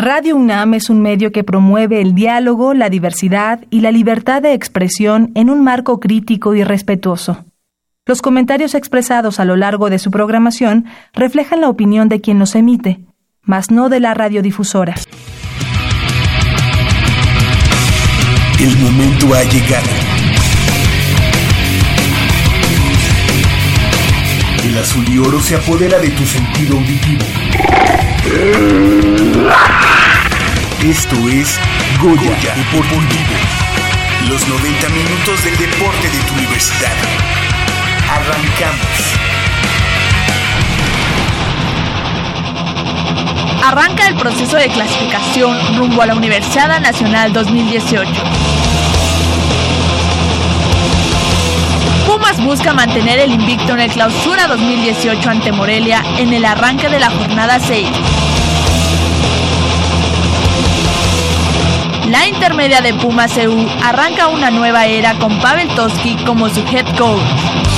Radio UNAM es un medio que promueve el diálogo, la diversidad y la libertad de expresión en un marco crítico y respetuoso. Los comentarios expresados a lo largo de su programación reflejan la opinión de quien los emite, mas no de la radiodifusora. El momento ha llegado. El azul y oro se apodera de tu sentido auditivo. Esto es Goya, Goya Deportivo. Los 90 minutos del deporte de tu universidad. Arrancamos. Arranca el proceso de clasificación rumbo a la Universidad Nacional 2018. Pumas busca mantener el invicto en el clausura 2018 ante Morelia en el arranque de la jornada 6. La intermedia de Pumas EU arranca una nueva era con Pavel Toski como su head coach.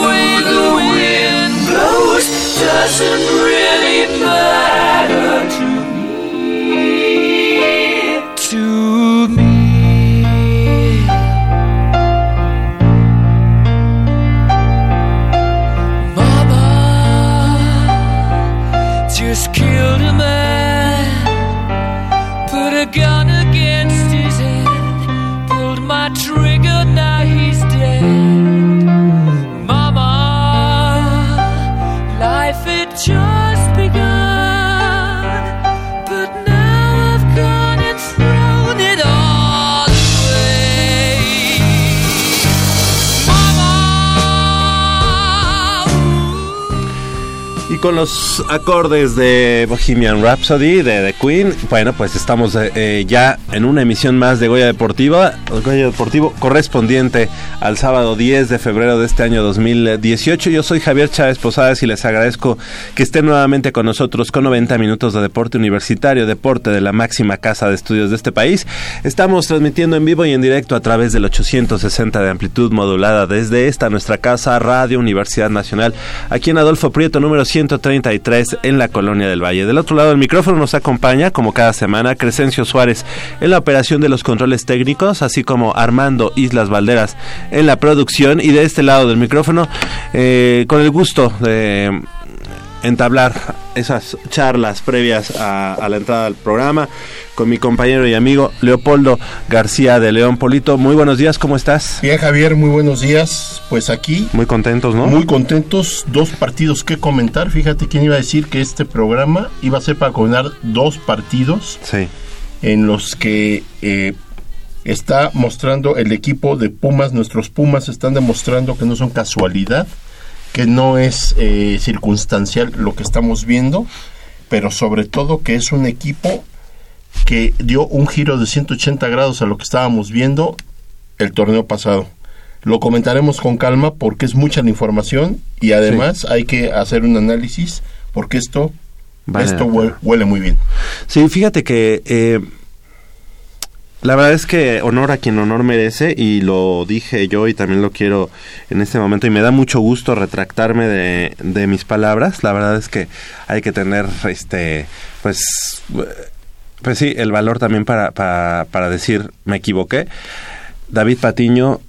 Doesn't really matter con los acordes de Bohemian Rhapsody de The Queen, bueno, pues estamos eh, eh, ya en una emisión más de Goya Deportiva, Goya Deportivo correspondiente al sábado 10 de febrero de este año 2018. Yo soy Javier Chávez Posadas y les agradezco que estén nuevamente con nosotros con 90 minutos de deporte universitario, deporte de la máxima casa de estudios de este país. Estamos transmitiendo en vivo y en directo a través del 860 de amplitud modulada desde esta nuestra casa Radio Universidad Nacional, aquí en Adolfo Prieto número 100 133 en la Colonia del Valle. Del otro lado del micrófono nos acompaña, como cada semana, Crescencio Suárez en la operación de los controles técnicos, así como Armando Islas Valderas en la producción. Y de este lado del micrófono, eh, con el gusto de entablar esas charlas previas a, la entrada al programa con mi compañero y amigo Leopoldo García de León Polito. Muy buenos días, ¿cómo estás? Bien, Javier, muy buenos días. Pues aquí. Muy contentos, ¿no? Muy contentos. Dos partidos que comentar. Fíjate quién iba a decir que este programa iba a ser para comentar dos partidos. Sí. En los que. Eh, está mostrando el equipo de Pumas, nuestros Pumas están demostrando que no son casualidad, que no es eh, circunstancial lo que estamos viendo, pero sobre todo que es un equipo que dio un giro de 180 grados a lo que estábamos viendo el torneo pasado. Lo comentaremos con calma porque es mucha la información y además hay que hacer un análisis porque esto, esto huele, muy bien. Sí, fíjate que eh, la verdad es que honor a quien honor merece y lo dije yo y también lo quiero en este momento y me da mucho gusto retractarme de, de mis palabras. La verdad es que hay que tener este pues pues sí, el valor también para, para, para decir me equivoqué. David Patiño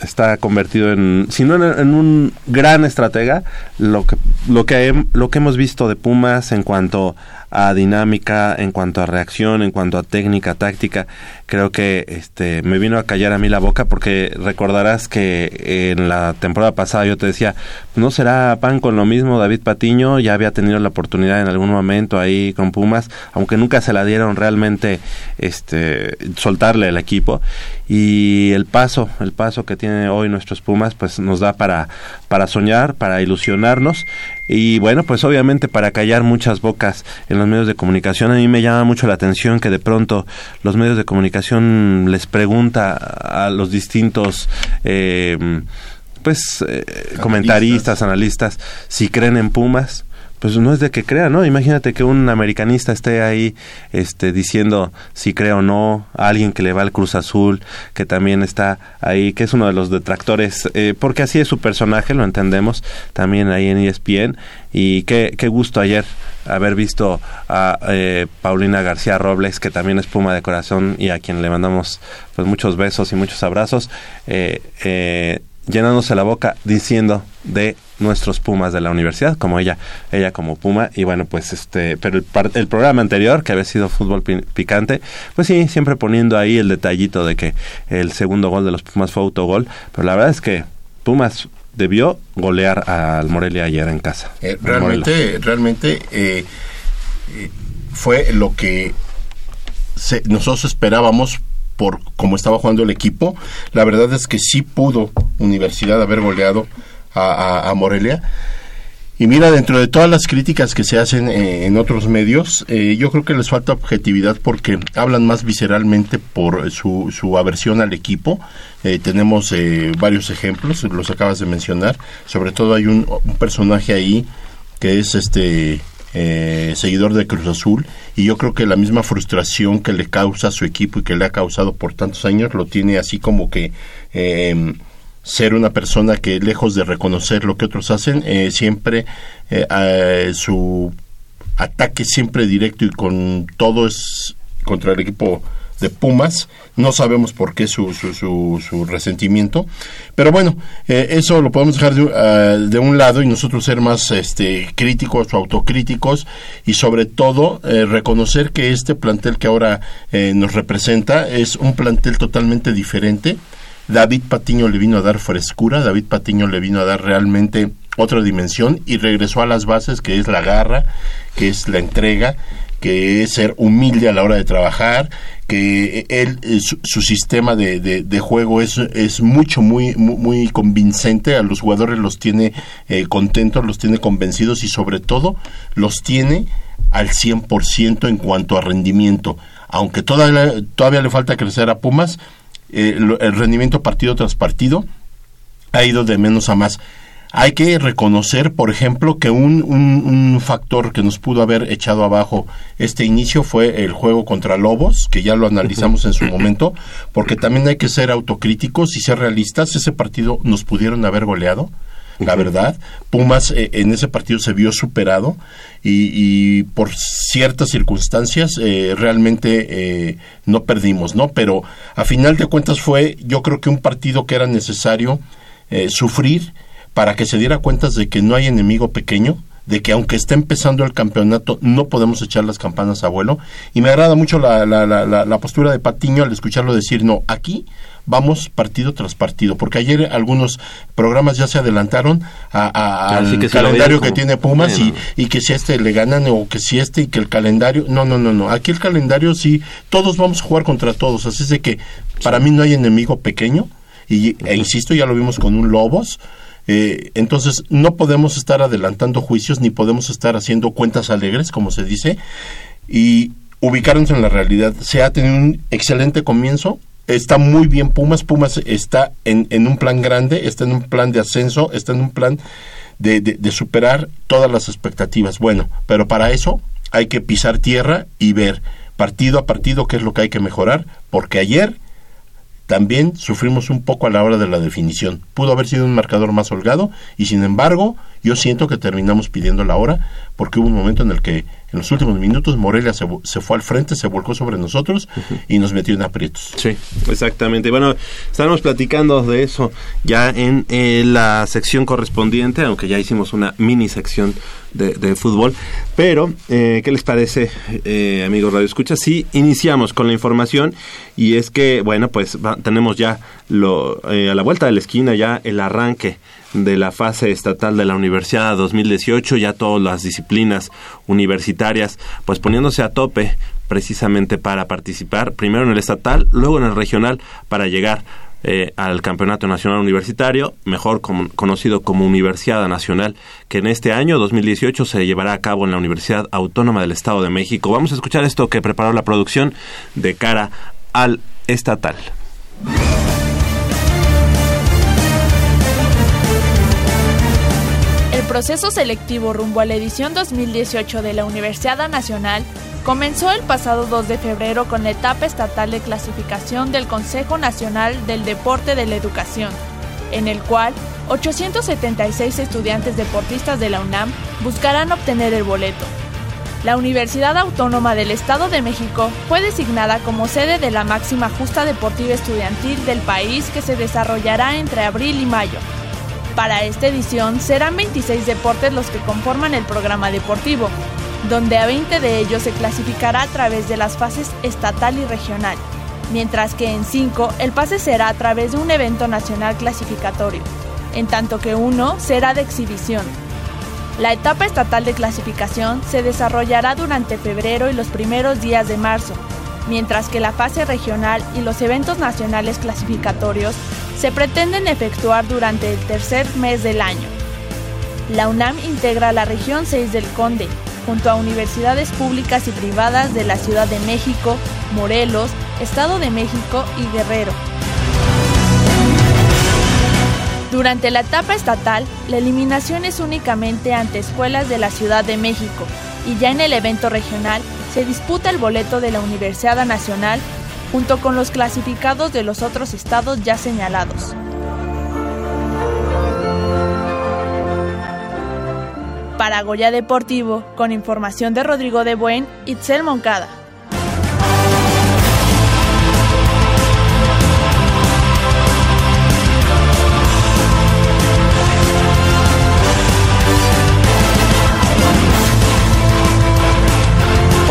está convertido en, si no en, un gran estratega, lo que, lo, que, lo que hemos visto de Pumas en cuanto a dinámica, en cuanto a reacción, en cuanto a técnica, táctica, creo que este me vino a callar a mí la boca porque recordarás que en la temporada pasada yo te decía, no será pan con lo mismo David Patiño, ya había tenido la oportunidad en algún momento ahí con Pumas, aunque nunca se la dieron realmente este soltarle el equipo. Y el paso, el paso que tiene hoy nuestros Pumas pues nos da para para soñar, para ilusionarnos. Y bueno, pues obviamente para callar muchas bocas en los medios de comunicación, a mí me llama mucho la atención que de pronto los medios de comunicación les pregunta a los distintos eh, pues eh, comentaristas, analistas, si creen en Pumas pues no es de que crea, ¿no? Imagínate que un americanista esté ahí este, diciendo si cree o no, a alguien que le va al Cruz Azul, que también está ahí, que es uno de los detractores, eh, porque así es su personaje, lo entendemos, también ahí en ESPN, y qué, qué gusto ayer haber visto a eh, Paulina García Robles, que también es Puma de corazón y a quien le mandamos pues muchos besos y muchos abrazos, eh, eh, llenándose la boca diciendo de nuestros Pumas de la universidad, como ella, ella como Puma, y bueno, pues este, pero el, el programa anterior, que había sido fútbol picante, pues sí, siempre poniendo ahí el detallito de que el segundo gol de los Pumas fue autogol, pero la verdad es que Pumas debió golear al Morelia ayer en casa. Eh, realmente, realmente eh, eh, fue lo que se, nosotros esperábamos por cómo estaba jugando el equipo. La verdad es que sí pudo Universidad haber goleado a, Morelia. Y mira, dentro de todas las críticas que se hacen eh, en otros medios, eh, yo creo que les falta objetividad porque hablan más visceralmente por su, su aversión al equipo. Eh, tenemos varios ejemplos, los acabas de mencionar. Sobre todo hay un, un personaje ahí que es este seguidor de Cruz Azul y yo creo que la misma frustración que le causa a su equipo y que le ha causado por tantos años lo tiene así como que ser una persona que lejos de reconocer lo que otros hacen, eh, siempre eh, su ataque siempre directo y con todo es contra el equipo de Pumas. No sabemos por qué su, su, su, resentimiento. Pero bueno, eh, eso lo podemos dejar de, de, un lado y nosotros ser más este, críticos o autocríticos y sobre todo reconocer que este plantel que ahora nos representa es un plantel totalmente diferente David Patiño le vino a dar frescura, David Patiño le vino a dar realmente otra dimensión y regresó a las bases que es la garra, que es la entrega, que es ser humilde a la hora de trabajar, que él, eh, su, sistema de, de, juego es, es mucho, muy, muy, convincente, a los jugadores los tiene eh, contentos, los tiene convencidos y sobre todo los tiene al 100% en cuanto a rendimiento. Aunque todavía, todavía le falta crecer a Pumas, eh, el rendimiento partido tras partido ha ido de menos a más. Hay que reconocer, por ejemplo, que un, un, factor que nos pudo haber echado abajo este inicio fue el juego contra Lobos, que ya lo analizamos en su momento, porque también hay que ser autocríticos y ser realistas. Ese partido nos pudieron haber goleado la verdad. Pumas eh, en ese partido se vio superado y, por ciertas circunstancias eh, realmente eh, no perdimos, ¿no? Pero a final de cuentas fue, yo creo que un partido que era necesario sufrir para que se diera cuenta de que no hay enemigo pequeño, de que aunque esté empezando el campeonato no podemos echar las campanas a vuelo. Y me agrada mucho la, la, la, la postura de Patiño al escucharlo decir, no, aquí vamos partido tras partido, porque ayer algunos programas ya se adelantaron a, al calendario que tiene Pumas y, y, que si este le ganan o que si este y que el calendario, no, no, no, no, aquí el calendario sí, todos vamos a jugar contra todos, así es de que para mí no hay enemigo pequeño, y, e insisto, ya lo vimos con un Lobos, eh, entonces no podemos estar adelantando juicios ni podemos estar haciendo cuentas alegres, como se dice, y ubicarnos en la realidad. Se ha tenido un excelente comienzo, está muy bien Pumas. Pumas está en, en, un plan grande, está en un plan de ascenso, está en un plan de, de, superar todas las expectativas. Bueno, pero para eso hay que pisar tierra y ver partido a partido qué es lo que hay que mejorar, porque ayer también sufrimos un poco a la hora de la definición. Pudo haber sido un marcador más holgado y sin embargo yo siento que terminamos pidiendo la hora porque hubo un momento en el que en los últimos minutos Morelia se, se fue al frente, se volcó sobre nosotros y nos metió en aprietos. Sí, exactamente. Bueno, estaremos platicando de eso ya en eh, la sección correspondiente, aunque ya hicimos una mini sección de, de fútbol. Pero, eh, ¿qué les parece, eh, amigos Radio Escucha? Sí, iniciamos con la información y es que, bueno, pues va- tenemos ya lo, eh, a la vuelta de la esquina ya el arranque de la fase estatal de la Universidad 2018, ya todas las disciplinas universitarias, pues poniéndose a tope precisamente para participar, primero en el estatal, luego en el regional, para llegar eh, al Campeonato Nacional Universitario, mejor conocido como Universidad Nacional, que en este año 2018 se llevará a cabo en la Universidad Autónoma del Estado de México. Vamos a escuchar esto que preparó la producción de cara al estatal. El proceso selectivo rumbo a la edición 2018 de la Universidad Nacional comenzó el pasado 2 de febrero con la etapa estatal de clasificación del Consejo Nacional del Deporte de la Educación, en el cual 876 estudiantes deportistas de la UNAM buscarán obtener el boleto. La Universidad Autónoma del Estado de México fue designada como sede de la máxima justa deportiva estudiantil del país que se desarrollará entre abril y mayo. Para esta edición serán 26 deportes los que conforman el programa deportivo, donde a 20 de ellos se clasificará a través de las fases estatal y regional, mientras que en 5 el pase será a través de un evento nacional clasificatorio, en tanto que uno será de exhibición. La etapa estatal de clasificación se desarrollará durante febrero y los primeros días de marzo, mientras que la fase regional y los eventos nacionales clasificatorios se pretenden efectuar durante el tercer mes del año. La UNAM integra la región 6 del Conde, junto a universidades públicas y privadas de la Ciudad de México, Morelos, Estado de México y Guerrero. Durante la etapa estatal, la eliminación es únicamente ante escuelas de la Ciudad de México y ya en el evento regional se disputa el boleto de la Universidad Nacional junto con los clasificados de los otros estados ya señalados. Para Goya Deportivo, con información de Rodrigo de Buen, Itzel Moncada.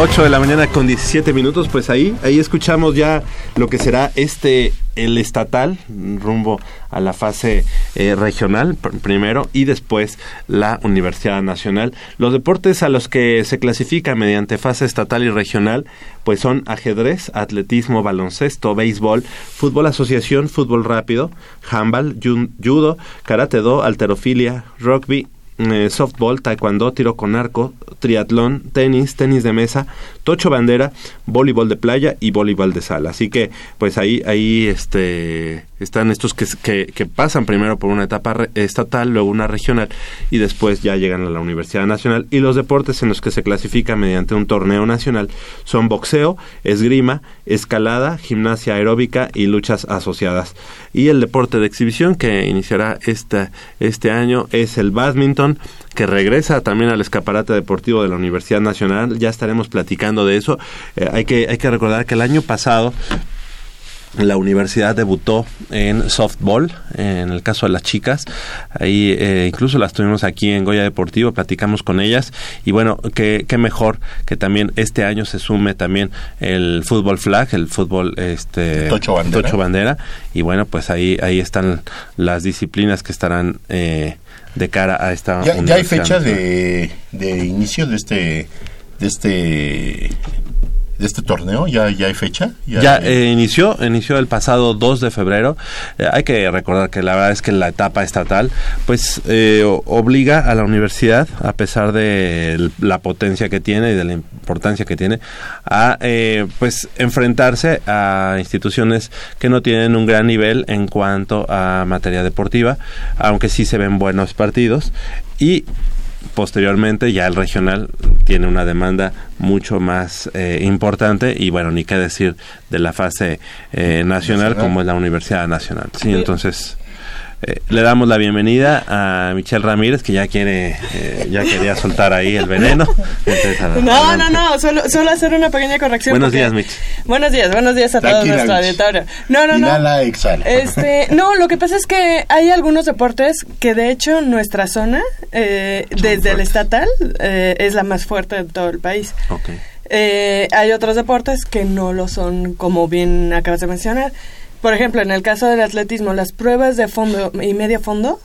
8 de la mañana con 17 minutos, pues ahí, ahí escuchamos ya lo que será este, el estatal, rumbo a la fase eh, regional pr- primero y después la Universidad Nacional. Los deportes a los que se clasifica mediante fase estatal y regional, pues son ajedrez, atletismo, baloncesto, béisbol, fútbol asociación, fútbol rápido, handball, judo, karate do, alterofilia, rugby, eh, softball, taekwondo, tiro con arco, triatlón, tenis, tenis de mesa, tocho bandera, voleibol de playa y voleibol de sala. Así que, pues ahí, ahí, este, están estos que, que, pasan primero por una etapa estatal, luego una regional y después ya llegan a la Universidad Nacional. Y los deportes en los que se clasifica mediante un torneo nacional son boxeo, esgrima, escalada, gimnasia aeróbica y luchas asociadas. Y el deporte de exhibición que iniciará esta, este año es el badminton, que regresa también al escaparate deportivo de la Universidad Nacional. Ya estaremos platicando de eso. Eh, hay, que, hay que recordar que el año pasado la universidad debutó en softball, en el caso de las chicas. Ahí eh, incluso las tuvimos aquí en Goya Deportivo, platicamos con ellas. Y bueno, qué, qué mejor que también este año se sume también el fútbol flag, el fútbol este Tocho bandera. tocho bandera. Y bueno, pues ahí, ahí están las disciplinas que estarán eh, de cara a esta Ya, ya hay fecha de, de inicio de este de este de este torneo, ya, ya hay fecha. Ya eh, inició, inició el pasado 2 de febrero. Eh, hay que recordar que la verdad es que la etapa estatal, pues eh, obliga a la universidad, a pesar de la potencia que tiene y de la importancia que tiene, a eh, pues enfrentarse a instituciones que no tienen un gran nivel en cuanto a materia deportiva, aunque sí se ven buenos partidos y posteriormente ya el regional tiene una demanda mucho más eh, importante y bueno ni qué decir de la fase eh, nacional como es la universidad nacional Sí. entonces Eh, le damos la bienvenida a Michelle Ramírez, que ya quiere, eh, ya quería soltar ahí el veneno. Entonces, No, no, adelante. no, solo, solo hacer una pequeña corrección. Buenos porque- días, Mitch. Buenos días, buenos días a todos Tranquila, nuestro auditorio. No, no, no. Inhala, exhala. Este, no, lo que pasa es que hay algunos deportes que de hecho nuestra zona, eh, desde el estatal, eh, es la más fuerte de todo el país. Ok. Eh, hay otros deportes que no lo son, como bien acabas de mencionar. Por ejemplo, en el caso del atletismo, las pruebas de fondo y medio fondo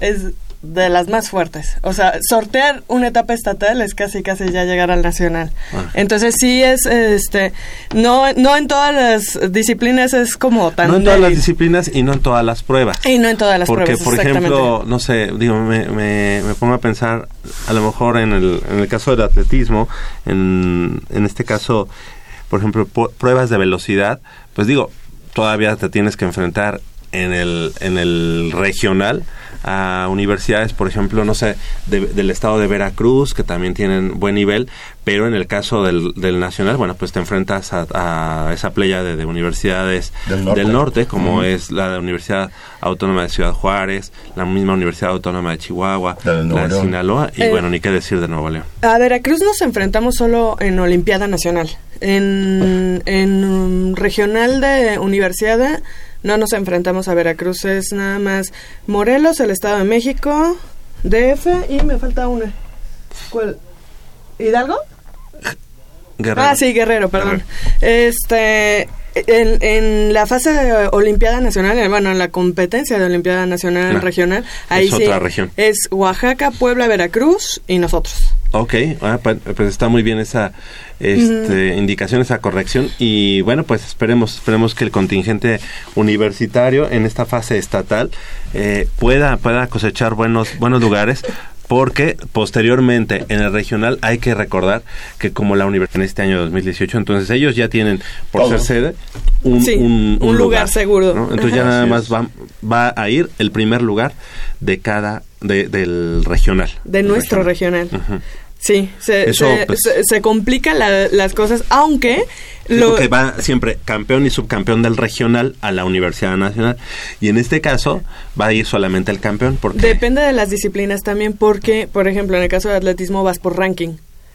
es de las más fuertes. O sea, sortear una etapa estatal es casi casi ya llegar al nacional. Ah. Entonces sí es, este, no, no en todas las disciplinas es como tan No en todas las disciplinas y no en todas las pruebas. y no en todas las Porque, pruebas. por exactamente. ejemplo, no sé, digo, me, me, me pongo a pensar, a lo mejor en el, en el caso del atletismo, en, en este caso, por ejemplo, pruebas de velocidad, pues digo, todavía te tienes que enfrentar en el, en el regional a universidades, por ejemplo, no sé, de- del estado de Veracruz, que también tienen buen nivel, pero en el caso del, del nacional, bueno, pues te enfrentas a, a esa playa de, de universidades Del norte. norte, como es la de Universidad Autónoma de Ciudad Juárez, la misma Universidad Autónoma de Chihuahua, La de la de. Sinaloa, y Eh, bueno, ni qué decir de Nuevo León. A Veracruz nos enfrentamos solo en Olimpiada Nacional. En, en um, regional de universidad no nos enfrentamos a Veracruz, es nada más Morelos, el Estado de México, DF y me falta una. ¿Cuál? ¿Hidalgo? Guerrero. Ah, sí, Guerrero, perdón. Este, en, en la fase de Olimpiada Nacional, eh, bueno, en la competencia de Olimpiada Nacional regional, ahí Es sí otra región. es Oaxaca, Puebla, Veracruz y nosotros. Ok, ah, pues está muy bien esa este, indicación, esa corrección y bueno, pues esperemos, esperemos que el contingente universitario en esta fase estatal eh, pueda, pueda cosechar buenos, buenos lugares porque posteriormente en el regional hay que recordar que como la universidad en este año 2018, entonces ellos ya tienen por Todo. ser sede un, Sí, un, un lugar seguro. ¿no? Entonces ya nada más va, va a ir el primer lugar de cada, de, del regional. De nuestro regional. Ujú. Sí, se, Eso, se, pues- se- se complican la- las cosas, aunque lo, porque va siempre campeón y subcampeón del regional a la Universidad Nacional. Y en este caso va a ir solamente el campeón porque... depende de las disciplinas también, porque, por ejemplo, en el caso de atletismo vas por ranking.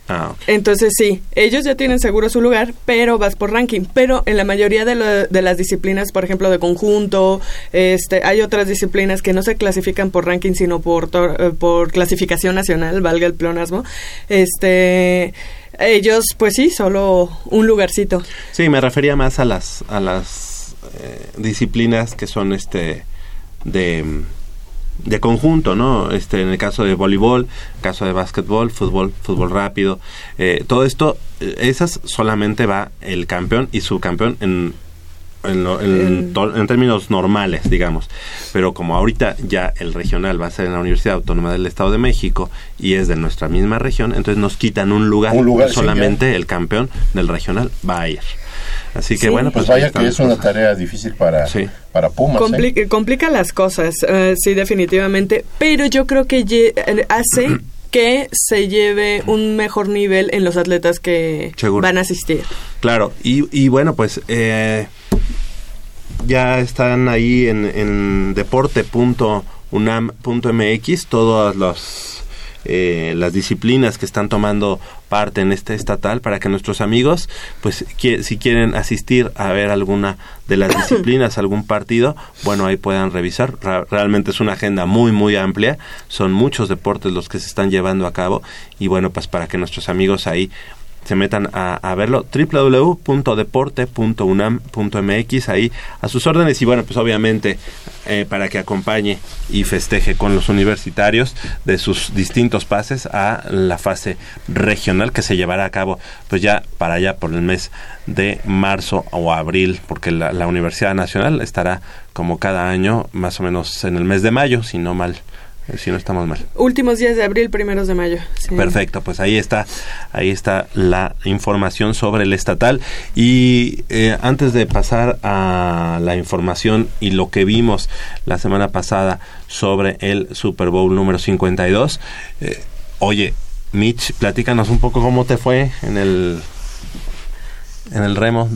Ah. Entonces sí, ellos ya tienen seguro su lugar, pero vas por ranking. Pero en la mayoría de, lo- de las disciplinas, por ejemplo, de conjunto, este, hay otras disciplinas que no se clasifican por ranking, sino por, tor- eh, por clasificación nacional, valga el pleonasmo. Este, ellos, pues sí, solo un lugarcito. Sí, me refería más a las, a las eh, disciplinas que son este de, de conjunto, ¿no? Este, en el caso de voleibol, caso de básquetbol, fútbol, fútbol rápido, eh, todo esto, eh, esas solamente va el campeón y subcampeón en en, lo- en En- to- en términos normales, digamos. Pero como ahorita ya el regional va a ser en la Universidad Autónoma del Estado de México y es de nuestra misma región, entonces nos quitan un lugar. Un lugar, sí, solamente el campeón del regional va a ir. Así que Sí. bueno, Pues pues, vaya que las es una tarea difícil para, Sí. para Pumas. ¿eh? Compli- Complica las cosas, eh, sí, definitivamente, pero yo creo que eh, hace que se lleve un mejor nivel en los atletas que Seguro. van a asistir. Claro, y, y bueno, pues eh, ya están ahí en, en deporte.unam.mx todas los, eh, las disciplinas que están tomando parte en este estatal para que nuestros amigos, pues qui- si quieren asistir a ver alguna de las disciplinas, algún partido, bueno, ahí puedan revisar. Realmente es una agenda muy, muy amplia. Son muchos deportes los que se están llevando a cabo y bueno, pues para que nuestros amigos ahí se metan a, verlo. www.deporte.unam.mx ahí a sus órdenes. Y bueno pues obviamente eh, para que acompañe y festeje con los universitarios de sus distintos pases a la fase regional que se llevará a cabo pues ya para allá por el mes de marzo o abril porque la, la Universidad Nacional estará como cada año más o menos en el mes de mayo si no mal si no estamos mal Últimos días de abril, primeros de mayo. sí. Perfecto, pues ahí está, ahí está la información sobre el estatal. Y eh, antes de pasar a la información y lo que vimos la semana pasada sobre el Super Bowl número 52, eh, oye, Mitch, platícanos un poco cómo te fue en el en el remo.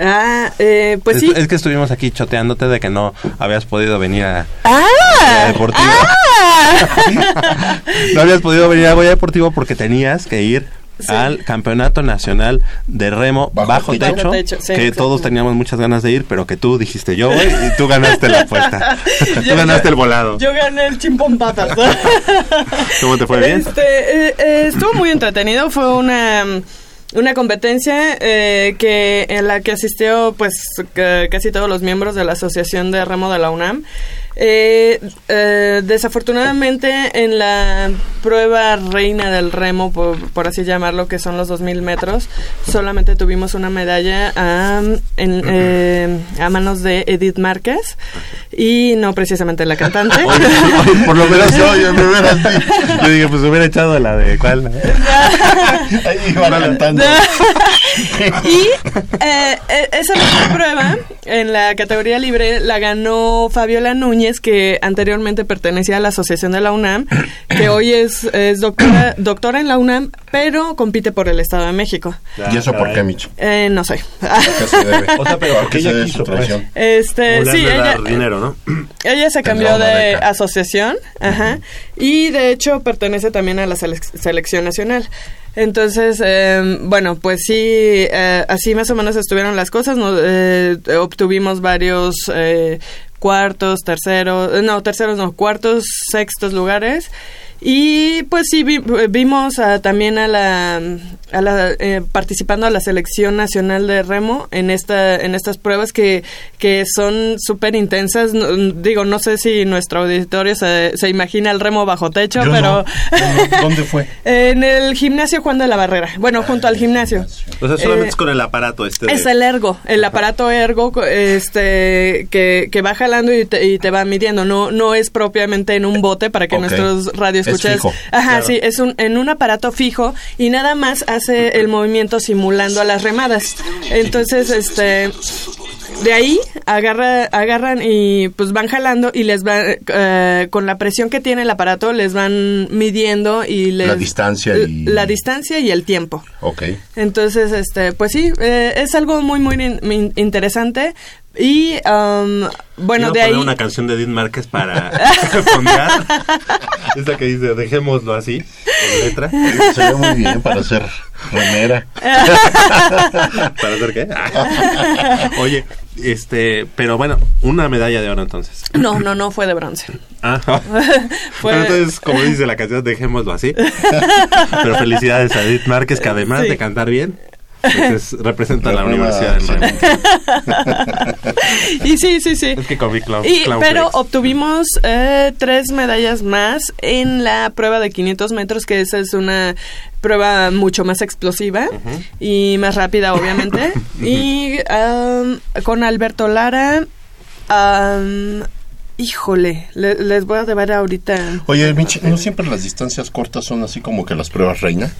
Ah, eh, pues es, sí. es que estuvimos aquí choteándote de que no habías podido venir a, ¡Ah! a Deportivo. ¡Ah! no habías podido venir a Goya Deportivo porque tenías que ir al Campeonato Nacional de Remo Bajo Bajo, techo. Techo, Bajo techo, sí, que todos teníamos muchas ganas de ir, pero que tú dijiste yo voy y tú ganaste la apuesta. tú Yo- ganaste el volado. Yo gané el chimpón patas. ¿Cómo te fue bien? Este, eh, eh, estuvo muy entretenido. Fue una una competencia eh, que en la que asistió pues ca- casi todos los miembros de la asociación de remo de la UNAM. Eh, eh, desafortunadamente en la prueba reina del remo, por, por así llamarlo, que son los 2000 metros, solamente tuvimos una medalla a, en- eh, a manos de Edith Márquez y no precisamente la cantante. Por lo menos yo me hubiera así. Yo dije, pues hubiera echado la de cuál. Ahí iba cantando. y eh, eh, esa misma prueba en la categoría libre la ganó Fabiola Núñez, que anteriormente pertenecía a la Asociación de la UNAM, que hoy es, es doctora, doctora en la UNAM, pero compite por el Estado de México. ¿Y eso por qué, Micho? Eh, no sé. O sea, pero ¿A porque qué se ella quiso, su pues. traición? Este, sí, ella, dinero, ¿no? ella se cambió de asociación, ajá, y de hecho pertenece también a la sele- selección nacional. Entonces, eh, bueno, pues sí, eh, así más o menos estuvieron las cosas. Eh, obtuvimos varios eh, cuartos, terceros, eh, no, terceros no, cuartos, sextos lugares. Y pues sí, vi- vimos a- también a la, a la eh, participando a la selección nacional de remo en esta en estas pruebas que, que son súper intensas. No- digo, no sé si nuestro auditorio se, se imagina el remo bajo techo, Yo pero no. Yo no. ¿Dónde fue? en el gimnasio Juan de la Barrera. Bueno, junto al gimnasio. O sea, solamente Eh, es con el aparato este. de- Es el ergo, el aparato ergo co- este que, que va jalando y te, y te va midiendo. No no es propiamente en un bote para que nuestros Es fijo. Ajá, sí, es un en un aparato fijo y nada más hace el movimiento simulando a las remadas. Entonces, este de ahí agarra, agarran y pues van jalando y les van eh, con la presión que tiene el aparato les van midiendo y les La distancia y- la distancia y el tiempo. Ok. Entonces, este, pues sí, eh, es algo muy, muy in- in- interesante. Y, um, bueno, de poner ahí... una canción de Edith Márquez para fondear. Esa que dice, dejémoslo así, con letra. Se ve muy bien para hacer remera. ¿Para hacer qué? Oye, este, pero bueno, una medalla de oro entonces. No, no, no, fue de bronce. Ah, Fue- Bueno, entonces, como dice la canción, dejémoslo así. Pero felicidades a Edith Márquez, que además Sí. de cantar bien, pues es- representa a la Universidad Remo. y sí, sí, sí. Es que comí clown, Y, clown pero flakes. obtuvimos eh, tres medallas más en la prueba de 500 metros, que esa es una prueba mucho más explosiva y más rápida, obviamente. y um, con Alberto Lara, um, híjole, le- les voy a deber ahorita. Oye, Michi, ¿no siempre las distancias cortas son así como que las pruebas reina?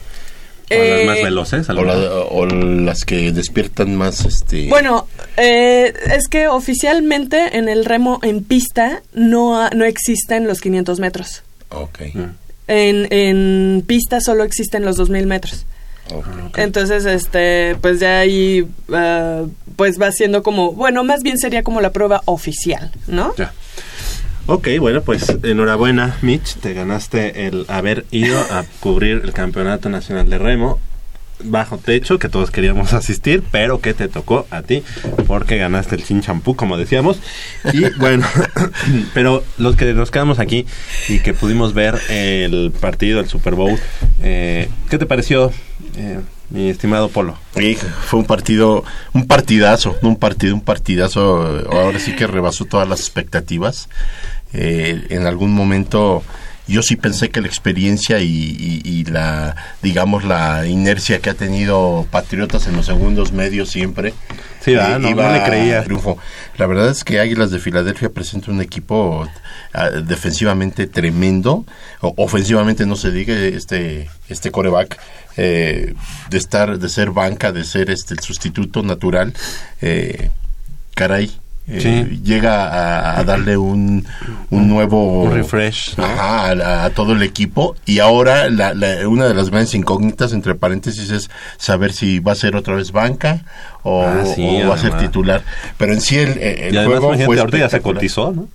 O las Eh, más veloces, a lo O, la- mejor. o las que despiertan más, este... Bueno, eh, es que oficialmente en el remo en pista no, ha- no existen los 500 metros. Ok. En, en pista solo existen los 2000 metros. Entonces, este, pues ya ahí, ah, pues va siendo como, bueno, más bien sería como la prueba oficial, ¿no? Ya. Ok, bueno, pues enhorabuena, Mitch. Te ganaste el haber ido a cubrir el Campeonato Nacional de Remo bajo techo, que todos queríamos asistir, pero que te tocó a ti porque ganaste el sin champú, como decíamos. Y bueno, pero los que nos quedamos aquí y que pudimos ver el partido, el Super Bowl, eh, ¿qué te pareció, eh, mi estimado Polo? Y fue un partido, un partidazo, no un partido, un partidazo. Ahora sí que rebasó todas las expectativas. Eh, en algún momento yo sí pensé que la experiencia y, y- y la, digamos, la inercia que ha tenido Patriotas en los segundos medios siempre. Sí, ¿verdad? No- no le creía. triunfo. La verdad es que Águilas de Filadelfia presenta un equipo ah, defensivamente tremendo. O- ofensivamente no se diga este este coreback eh, de estar de ser banca, de ser este el sustituto natural. eh, caray. Eh, Sí. llega a, a darle un, un nuevo Un refresh, ¿no? Ajá, a, a todo el equipo y ahora la, la- una de las grandes incógnitas entre paréntesis es saber si va a ser otra vez banca o, Ah, sí, o va a ser titular. Pero en sí el, el Y además, juego fue ahorita ya se cotizó, ¿no?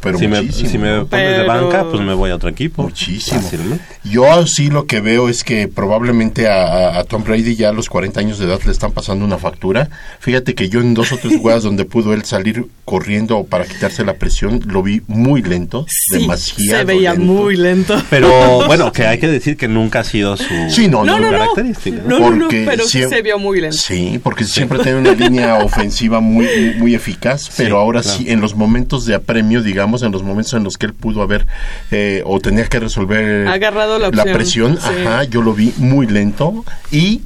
Pero si, me, muchísimo, si me pones de Pero- banca, pues me voy a otro equipo. Muchísimo. Fácilmente. Yo sí lo que veo es que probablemente a, a- Tom Brady ya a los 40 años de edad le están pasando una factura. Fíjate que yo en dos o tres jugadas donde pudo él salir corriendo para quitarse la presión, lo vi muy lento, Sí, demasiado se veía lento. muy lento. Pero bueno, que hay que decir que nunca ha sido su, Sí, no, No, no, no, no. característica. No, no, no, Porque pero sí se vio muy lento. Sí, porque siempre tiene una línea ofensiva muy, muy, muy eficaz, pero ahora claro. sí, en los momentos de apremio, digamos, en los momentos en los que él pudo haber eh, o tenía que resolver Agarrado la presión, sí. ajá, yo lo vi muy lento y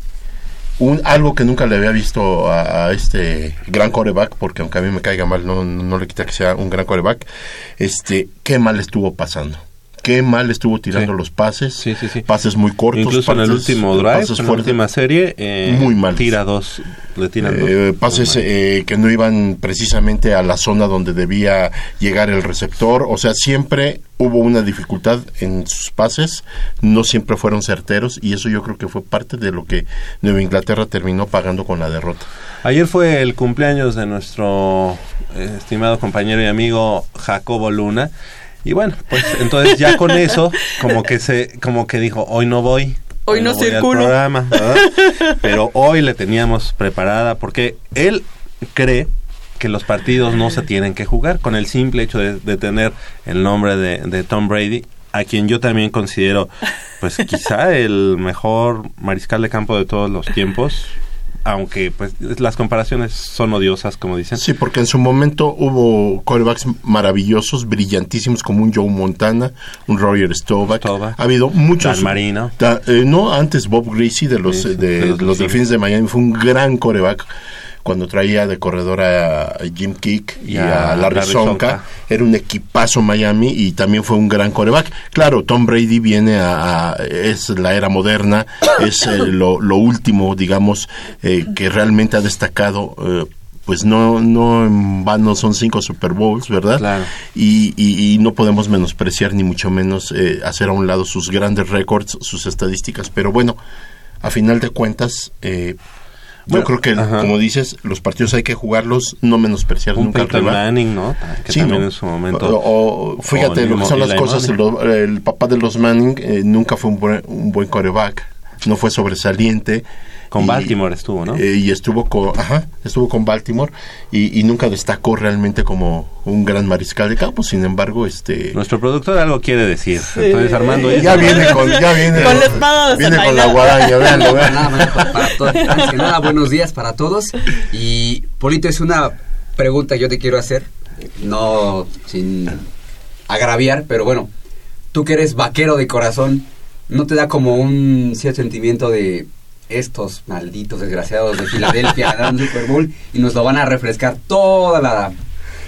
un, algo que nunca le había visto a, a este gran coreback, porque aunque a mí me caiga mal, no, no le quita que sea un gran coreback, este, qué mal estuvo pasando. Qué mal estuvo tirando Sí. los pases, Sí, sí, sí. pases muy cortos, Incluso en el pases- último drive, pases en la última serie, eh, Muy malos. tira dos, le tiran dos. Eh, pases mal. eh, que no iban precisamente a la zona donde debía llegar el receptor. O sea, siempre hubo una dificultad en sus pases, no siempre fueron certeros y eso yo creo que fue parte de lo que Nueva Inglaterra terminó pagando con la derrota. Ayer fue el cumpleaños de nuestro eh, estimado compañero y amigo Jacobo Luna. Y bueno, pues entonces ya con eso, como que se, como que dijo, hoy no voy. Hoy no voy al circulo". programa, ¿verdad? Pero hoy le teníamos preparada porque él cree que los partidos no se tienen que jugar con el simple hecho de, de tener el nombre de, de Tom Brady, a quien yo también considero, pues quizá el mejor mariscal de campo de todos los tiempos, aunque pues las comparaciones son odiosas, como dicen. Sí, porque en su momento hubo quarterbacks maravillosos, brillantísimos como un Joe Montana, un Roger Staubach. Staubach. Ha habido muchos. Dan Marino. Da- eh, no, antes Bob Greasy de los, Sí, de, de los los Delfines. Delfines de Miami fue un gran coreback. Cuando traía de corredor a Jim Kick y, Y a, a Larry, Larry Sonka, Sonka. era un equipazo Miami y también fue un gran coreback. Claro, Tom Brady viene a, a- es la era moderna, es eh, lo, lo último, digamos, eh, que realmente ha destacado. eh, pues no, no en vano son cinco Super Bowls, ¿verdad? Claro. Y, y- y no podemos menospreciar ni mucho menos eh, hacer a un lado sus grandes récords, sus estadísticas. Pero bueno, a final de cuentas, eh, Bueno, yo creo que, ajá. como dices, los partidos hay que jugarlos, no menospreciar Un nunca al rival. Manning, ¿no? Que Sí, también ¿no? en su momento. O, o fíjate o lo que son las cosas. El papá de los Manning eh, nunca fue un buen, un buen coreback, no fue sobresaliente. Con Y- Baltimore estuvo, ¿no? eh, y estuvo con, ajá, estuvo con Baltimore y, y nunca destacó realmente como un gran mariscal de campo. Sin embargo, este Nuestro productor algo quiere decir. Entonces, Armando, ya viene con, ya viene Con la espada viene con la guadaña, véanlo, que nada, buenos días para todos. Y, Polito, es una pregunta que yo te quiero hacer, no sin agraviar, pero bueno, tú que eres vaquero de corazón, ¿no te da como un cierto sentimiento de estos malditos desgraciados de Filadelfia un Super Bowl y nos lo van a refrescar toda la,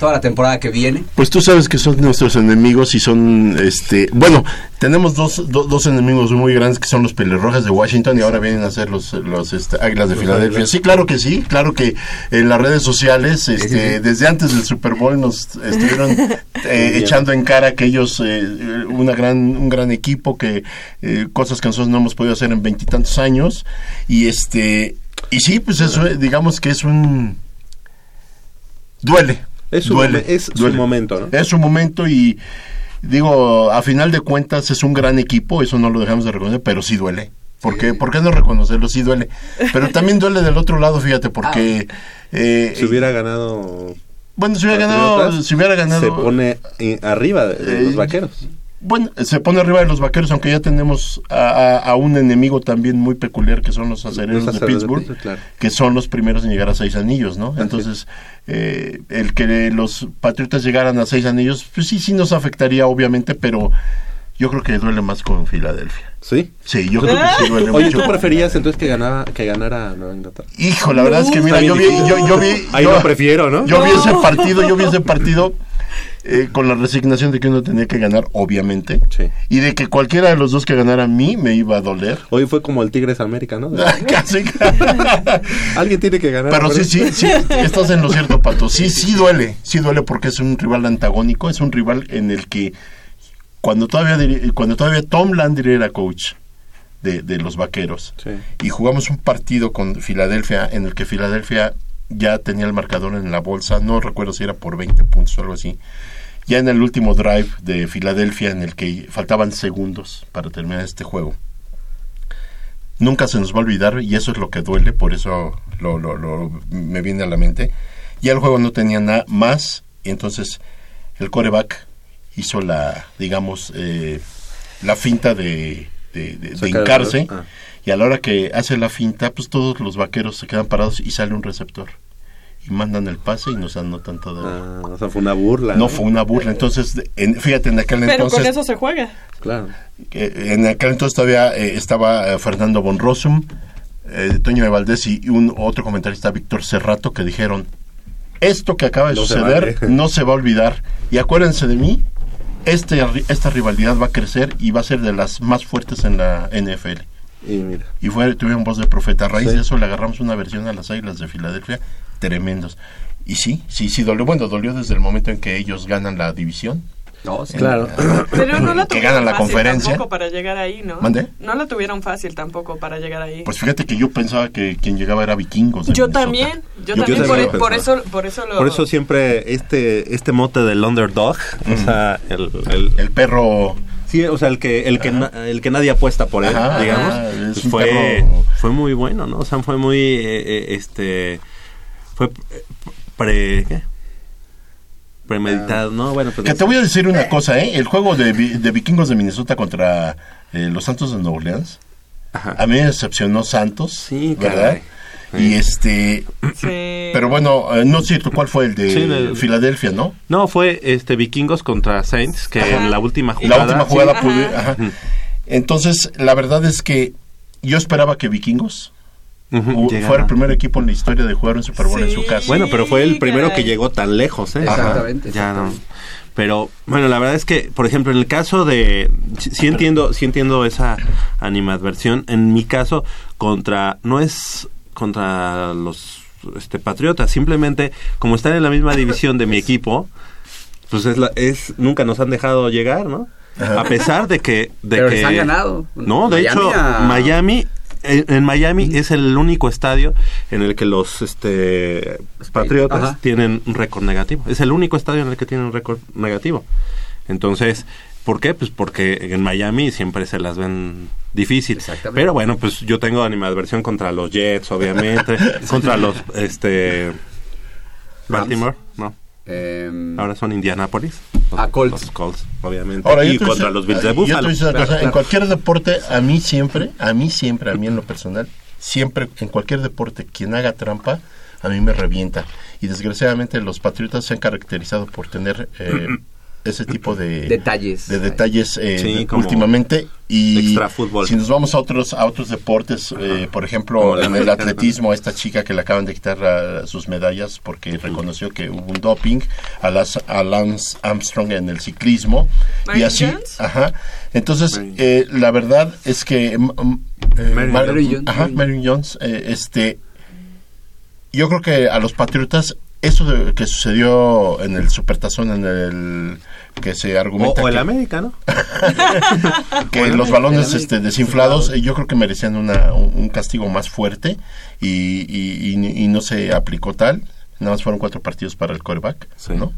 toda la temporada que viene? Pues tú sabes que son nuestros enemigos y son, este, bueno, tenemos dos, do- dos enemigos muy grandes que son los pelirrojas de Washington y ahora vienen a ser los, los este, águilas de Filadelfia. Sí, claro que sí, claro que en las redes sociales, este, sí, sí. desde antes del Super Bowl nos estuvieron eh, echando en cara que ellos, eh, una gran, un gran equipo, que eh, cosas que nosotros no hemos podido hacer en veintitantos años y este, y sí, pues eso, eh, digamos que es un duele. Es su duele, es su duele. momento, ¿no? Es su momento y digo, a final de cuentas es un gran equipo, eso no lo dejamos de reconocer, pero sí duele. ¿Por qué, ¿Por qué no reconocerlo? Sí duele. Pero también duele del otro lado, fíjate, porque... eh, Si hubiera ganado. bueno, si hubiera ganado... Patriotas, Si hubiera ganado Se pone arriba de, de Eh, los vaqueros. Bueno, se pone arriba de los vaqueros, aunque ya tenemos a, a- a un enemigo también muy peculiar que son los acereros Los de Pittsburgh, claro. que son los primeros en llegar a seis anillos, ¿no? Entonces, eh, el que los patriotas llegaran a seis anillos, pues sí, sí nos afectaría, obviamente, pero yo creo que duele más con Filadelfia. Sí. Sí, yo creo que sí duele Oye, mucho. ¿tú preferías entonces que ganara, que ganara Nueva Inglaterra? Hijo, la verdad es que mira, yo vi, yo, yo vi, Ahí yo- lo prefiero, ¿no? Yo vi ese partido, yo vi ese partido eh, con la resignación de que uno tenía que ganar, obviamente, Sí. y de que cualquiera de los dos que ganara a mí me iba a doler. Hoy fue como el Tigres América, ¿no? Casi. Alguien tiene que ganar. Pero sí, sí, sí, estás en lo cierto, Pato. Sí, sí duele, sí duele porque es un rival antagónico, es un rival en el que cuando todavía cuando todavía Tom Landry era coach, de, de los vaqueros. Sí. Y jugamos un partido con Filadelfia en el que Filadelfia ya tenía el marcador en la bolsa, no recuerdo si era por 20 puntos o algo así. Ya en el último drive de Filadelfia en el que faltaban segundos para terminar este juego. Nunca se nos va a olvidar y eso es lo que duele, por eso lo, me viene a la mente. Ya el juego no tenía nada más y entonces el coreback hizo la, digamos, eh, la finta de, de, de- de hincarse. Ah. y a la hora que hace la finta, pues todos los vaqueros se quedan parados y sale un receptor. Y mandan el pase y nos anotan todo. Ah, o sea, fue una burla. no fue una burla. Entonces, en- fíjate, en aquel Pero entonces... con eso se juega. Claro. Eh, en aquel entonces todavía eh, estaba eh, Fernando von Rossum, eh, Toño de Valdés y, un otro comentarista, Víctor Cerrato, que dijeron, esto que acaba de No se suceder vale". no se va a olvidar. Y acuérdense de mí, este, esta rivalidad va a crecer y va a ser de las más fuertes en la NFL. Y mira. Y fue, tuvieron voz de profeta. A raíz Sí. de eso le agarramos una versión a las Águilas de Filadelfia, tremendos. Y sí, sí, sí, dolió. Bueno, dolió desde el momento en que ellos ganan la división. No, sí. Claro. Pero no la Que tuvieron ganan la fácil conferencia. tampoco para llegar ahí, ¿no? ¿Mande? No la tuvieron fácil tampoco para llegar ahí. Pues fíjate que yo pensaba que quien llegaba era vikingos. yo también, yo, Yo también, también por, eso, por eso lo... Por eso siempre este este mote del underdog, o sea, el, el- El perro. sí, o sea, el que el que na- el que nadie apuesta por él, Ajá, digamos, pues fue perro- fue muy bueno, ¿no? O sea, fue muy eh, eh, este fue pre ¿qué? Premeditado, ¿no? Bueno, pues Que te voy a decir una cosa, ¿eh? El juego de, de vikingos de Minnesota contra eh, los Santos de Nueva Orleans. Ajá. A mí me decepcionó Santos. Sí, ¿verdad? caray. Y este. Sí. Pero bueno, eh, no es cierto cuál fue el de Sí, Filadelfia, ¿no? No, fue este Vikingos contra Saints que Ajá. en la última jugada La última jugada Sí. pude- Ajá. ajá. Entonces, la verdad es que yo esperaba que Vikingos Fuera el primer equipo en la historia de jugar un Super Bowl en su casa. Bueno, pero fue el primero caray. que llegó tan lejos, ¿eh? Exactamente, Ya no. Pero bueno, la verdad es que, por ejemplo, en el caso de sí, sí entiendo, sí entiendo esa animadversión. En mi caso contra no es contra los este patriotas, simplemente como están en la misma división de mi equipo, pues es la, es nunca nos han dejado llegar, ¿no? Ajá. A pesar de que de Pero que les han ganado. No, de Miami hecho a- Miami en, en Miami es el único estadio en el que los este patriotas Ajá. tienen un récord negativo. Es el único estadio en el que tienen un récord negativo. Entonces, ¿por qué? Pues porque en Miami siempre se las ven difícil. Exactamente. Pero bueno, pues yo tengo animadversión contra los Jets, obviamente, contra los este Baltimore, no. Em, Ahora son Indianapolis. A Colts. Los Colts, obviamente. Ahora, y contra los Bills de Buffalo. Claro, cosa, en cualquier deporte, a mí siempre, a mí siempre, a mí en lo personal, siempre, en cualquier deporte, quien haga trampa, a mí me revienta. Y desgraciadamente los patriotas se han caracterizado por tener eh, ese tipo de Detalles. de detalles eh, Sí, de- como últimamente y extra fútbol. si nos vamos a otros a otros deportes eh, por ejemplo en el atletismo a esta chica que le acaban de quitar ah, sus medallas porque reconoció que hubo un doping a, las, a Lance Armstrong en el ciclismo y ¿Marion así Jones? ajá entonces eh, la verdad es que mm, mm, eh, Mar- Jones. Ajá. Marion Jones eh, este yo creo que a los patriotas eso de- que sucedió en el supertazón en el que se argumenta o el que- América, ¿no? que los balones este, desinflados eh, yo creo que merecían una, un, castigo más fuerte y, y- y- y no se aplicó tal nada más fueron cuatro partidos para el coreback Sí. ¿no?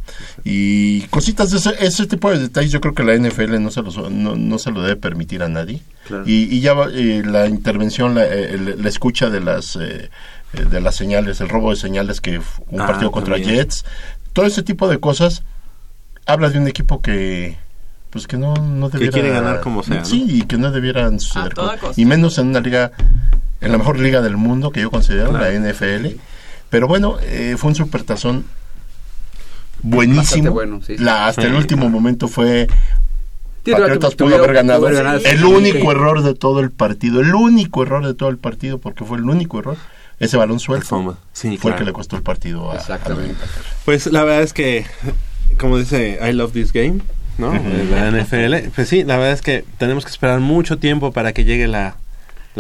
y cositas de ese, ese tipo de detalles yo creo que la NFL no se, los, no, no se lo debe permitir a nadie Claro. y, y ya eh, la intervención la, eh, la escucha de las eh, eh, de las señales el robo de señales que un Ah, partido contra también. Jets todo ese tipo de cosas habla de un equipo que pues que no, no debiera quiere ganar como sea, ¿no? sí y que no debieran suceder toda cosas. costa. y menos en una liga en la mejor liga del mundo que yo considero Claro. la NFL pero bueno eh, fue un supertazón buenísimo bueno, sí. La- hasta Sí, el último claro. momento fue Patriotas pudo haber ganado. El único error de todo el partido, el único error de todo el partido, porque fue el único error, ese balón El suelto. Sí, fue el claro. que le costó el partido a, Exactamente. a- Pues la verdad es que, como dice I Love This Game, ¿no? De La NFL. Pues sí, la verdad es que tenemos que esperar mucho tiempo para que llegue la,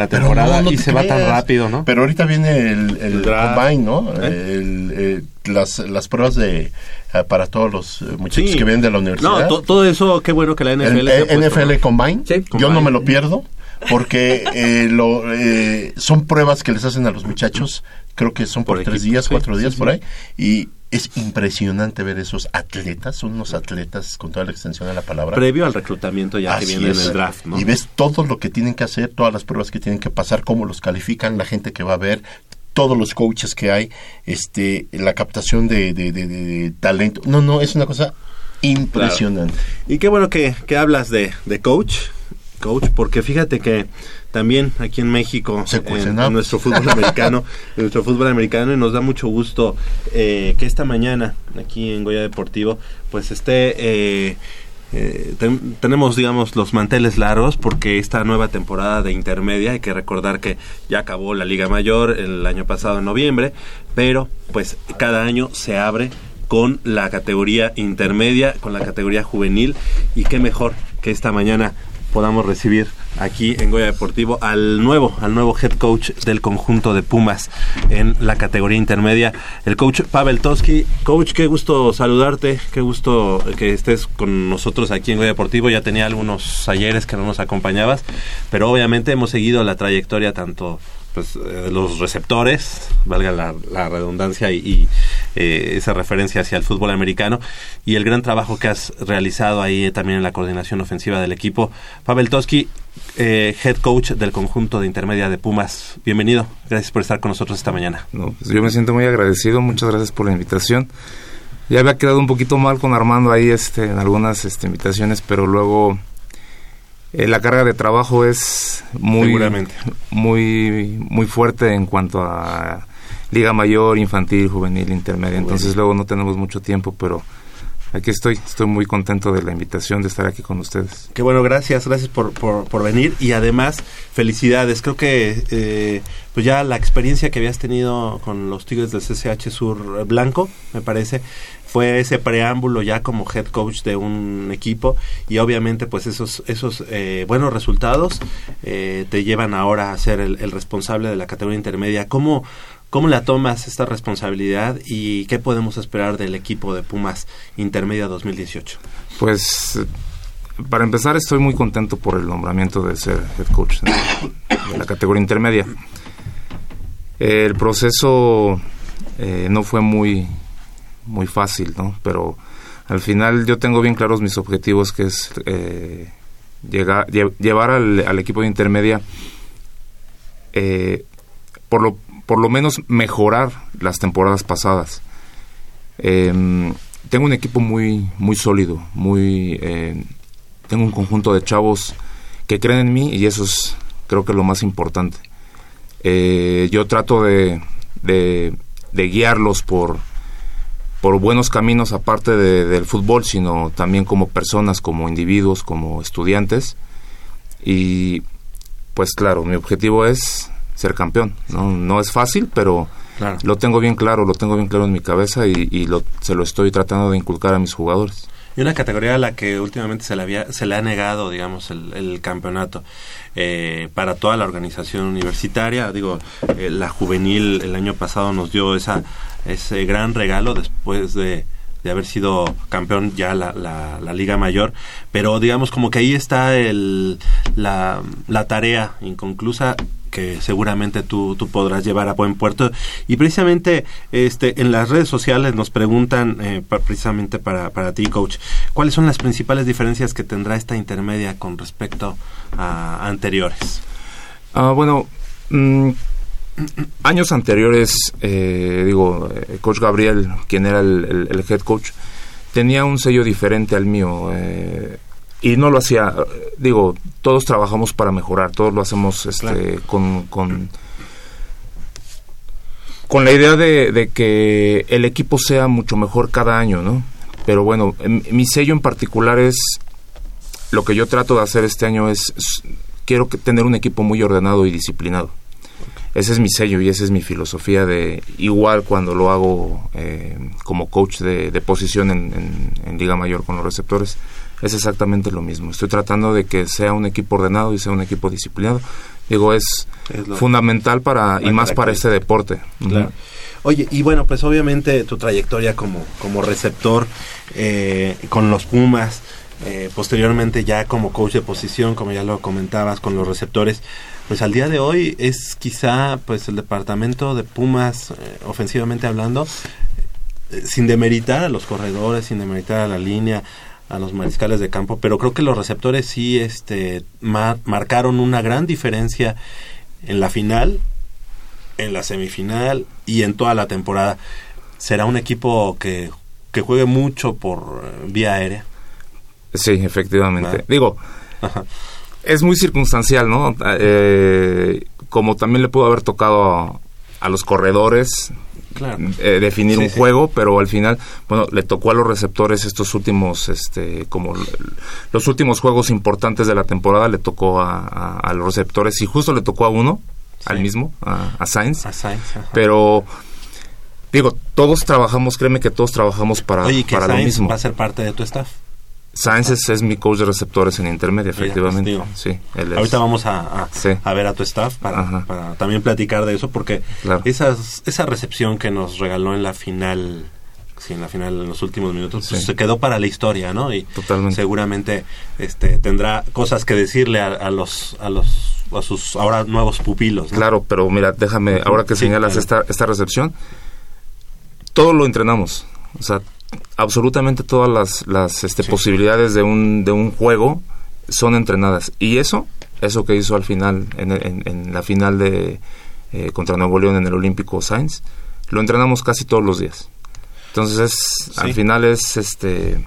temporada no, no y te se va tan rápido, ¿no? Pero ahorita viene el, el El combine, ¿no? ¿Eh? El, eh, las, las pruebas de eh, para todos los muchachos Sí. que vienen de la universidad. No, to- todo eso, qué bueno que la NFL el, se ha puesto, NFL ¿no? Combine, Sí, yo no me lo pierdo porque eh, lo, eh, son pruebas que les hacen a los muchachos, creo que son por, Por tres equipo, días, cuatro sí, días sí. por ahí, y es impresionante ver esos atletas, son unos atletas con toda la extensión de la palabra. Previo al reclutamiento ya que Así viene es. en el draft, ¿no? Y ves todo lo que tienen que hacer, todas las pruebas que tienen que pasar, cómo los califican, la gente que va a ver, todos los coaches que hay, este, la captación de, de- de- de- de talento. No, no, es una cosa impresionante. Y qué bueno que, que hablas de, de coach, coach, porque fíjate que también aquí en México, Se en, en nuestro fútbol americano, en nuestro fútbol americano, y nos da mucho gusto eh, que esta mañana aquí en Goya Deportivo, pues esté eh, eh, ten- tenemos, digamos, los manteles largos porque esta nueva temporada de intermedia, hay que recordar que ya acabó la Liga Mayor el año pasado en noviembre, pero pues cada año se abre con la categoría intermedia, con la categoría juvenil y qué mejor que esta mañana podamos recibir aquí en Goya Deportivo al nuevo, al nuevo head coach del conjunto de Pumas en la categoría intermedia, el coach Pavel Toski. Coach, qué gusto saludarte, qué gusto que estés con nosotros aquí en Goya Deportivo. Ya tenía algunos ayeres que no nos acompañabas, pero obviamente hemos seguido la trayectoria tanto pues, eh, los receptores, valga la, redundancia y, eh, esa referencia hacia el fútbol americano, y el gran trabajo que has realizado ahí eh, también en la coordinación ofensiva del equipo. Pavel Toski, eh, head coach del conjunto de intermedia de Pumas, bienvenido, gracias por estar con nosotros esta mañana. No, pues yo me siento muy agradecido, muchas gracias por la invitación. Ya había quedado un poquito mal con Armando ahí este, en algunas este, invitaciones, pero luego eh, la carga de trabajo es muy, muy, muy fuerte en cuanto a Liga Mayor, Infantil, Juvenil, Intermedia. Entonces luego no tenemos mucho tiempo, pero aquí estoy. Estoy muy contento de la invitación de estar aquí con ustedes. Qué bueno, gracias, gracias por, por, por venir y además felicidades. Creo que eh, pues ya la experiencia que habías tenido con los Tigres del CCH Sur Blanco, me parece, fue ese preámbulo ya como head coach de un equipo y obviamente pues esos esos eh, buenos resultados eh, te llevan ahora a ser el, el responsable de la categoría intermedia. ¿Cómo ¿Cómo la tomas esta responsabilidad y qué podemos esperar del equipo de Pumas Intermedia 2018? Pues para empezar estoy muy contento por el nombramiento de ser head coach de, la categoría intermedia. El proceso eh, no fue muy muy fácil, ¿no? Pero al final yo tengo bien claros mis objetivos, que es eh, llegar, lle- llevar al, al equipo de intermedia eh, por lo por lo menos mejorar las temporadas pasadas. Em, tengo un equipo muy muy sólido, muy eh, tengo un conjunto de chavos que creen en mí y eso es creo que lo más importante. Eh, yo trato de, de, guiarlos por por buenos caminos aparte de- del fútbol, sino también como personas, como individuos, como estudiantes. Y pues claro, mi objetivo es ser campeón. No, no es fácil, pero Claro. lo tengo bien claro, lo tengo bien claro en mi cabeza y, y lo, se lo estoy tratando de inculcar a mis jugadores. Y una categoría a la que últimamente se le, había, se le ha negado, digamos, el, el campeonato eh, para toda la organización universitaria. Digo, eh, la juvenil el año pasado nos dio esa ese gran regalo después de, de haber sido campeón ya la, la, la Liga Mayor. Pero digamos como que ahí está el, la, la tarea inconclusa que seguramente tú, tú podrás llevar a buen puerto. Y precisamente este, en las redes sociales nos preguntan, eh, precisamente para, para ti, coach, ¿cuáles son las principales diferencias que tendrá esta intermedia con respecto a anteriores? Ah, bueno, mm, años anteriores, eh, digo, eh, coach Gabriel, quien era el, el- el head coach, tenía un sello diferente al mío. eh, y no lo hacía, digo, todos trabajamos para mejorar, todos lo hacemos este, Claro. con, con, con la idea de, de que el equipo sea mucho mejor cada año, ¿no? Pero bueno, mi sello en particular es, lo que yo trato de hacer este año es, es- quiero que tener un equipo muy ordenado y disciplinado. Ese es mi sello y esa es mi filosofía de igual cuando lo hago eh, como coach de, de posición en, en- en Liga Mayor con los receptores. Es exactamente lo mismo. Estoy tratando de que sea un equipo ordenado y sea un equipo disciplinado. Digo, es, fundamental para, y más para este deporte. Claro. Oye, y bueno, pues obviamente tu trayectoria como, como receptor eh, con los Pumas, eh, posteriormente ya como coach de posición, como ya lo comentabas con los receptores, pues al día de hoy es quizá pues el departamento de Pumas, eh, ofensivamente hablando, eh, sin demeritar a los corredores, sin demeritar a la línea, a los mariscales de campo, pero creo que los receptores sí este, ma- marcaron una gran diferencia en la final, en la semifinal y en toda la temporada. Será un equipo que, que juegue mucho por eh, vía aérea. Sí, efectivamente. Ah. Digo, Ajá. es muy circunstancial, ¿no? Eh, como también le pudo haber tocado a, los corredores Claro. eh, definir Sí, un sí. juego, pero al final, bueno, le tocó a los receptores estos últimos, este, como los últimos juegos importantes de la temporada le tocó a, a- a los receptores y justo le tocó a uno, al mismo, a, a Sainz, A Sainz, ajá. pero digo, todos trabajamos, créeme que todos trabajamos para, Oye, que para lo Sainz mismo. va a ser parte de tu staff. Sainz es, es mi coach de receptores en intermedia, efectivamente. pues, sí, él es- Ahorita vamos a, a- Sí. a ver a tu staff para, también platicar de eso, porque Claro. esas, esa recepción que nos regaló en la final, sí, en la final, en los últimos minutos, pues, se quedó para la historia, ¿no? Y Totalmente. seguramente este, tendrá cosas que decirle a, a los, a los, a sus ahora nuevos pupilos. ¿no? Claro, pero mira, déjame, ahora que señalas claro. esta, esta recepción, todo lo entrenamos. O sea, absolutamente todas las, las este, Sí. posibilidades de un, de un juego son entrenadas. Y eso, eso que hizo al final, en, en- en la final de eh, contra Nuevo León en el Olímpico Sainz, lo entrenamos casi todos los días. Entonces, es, al final es este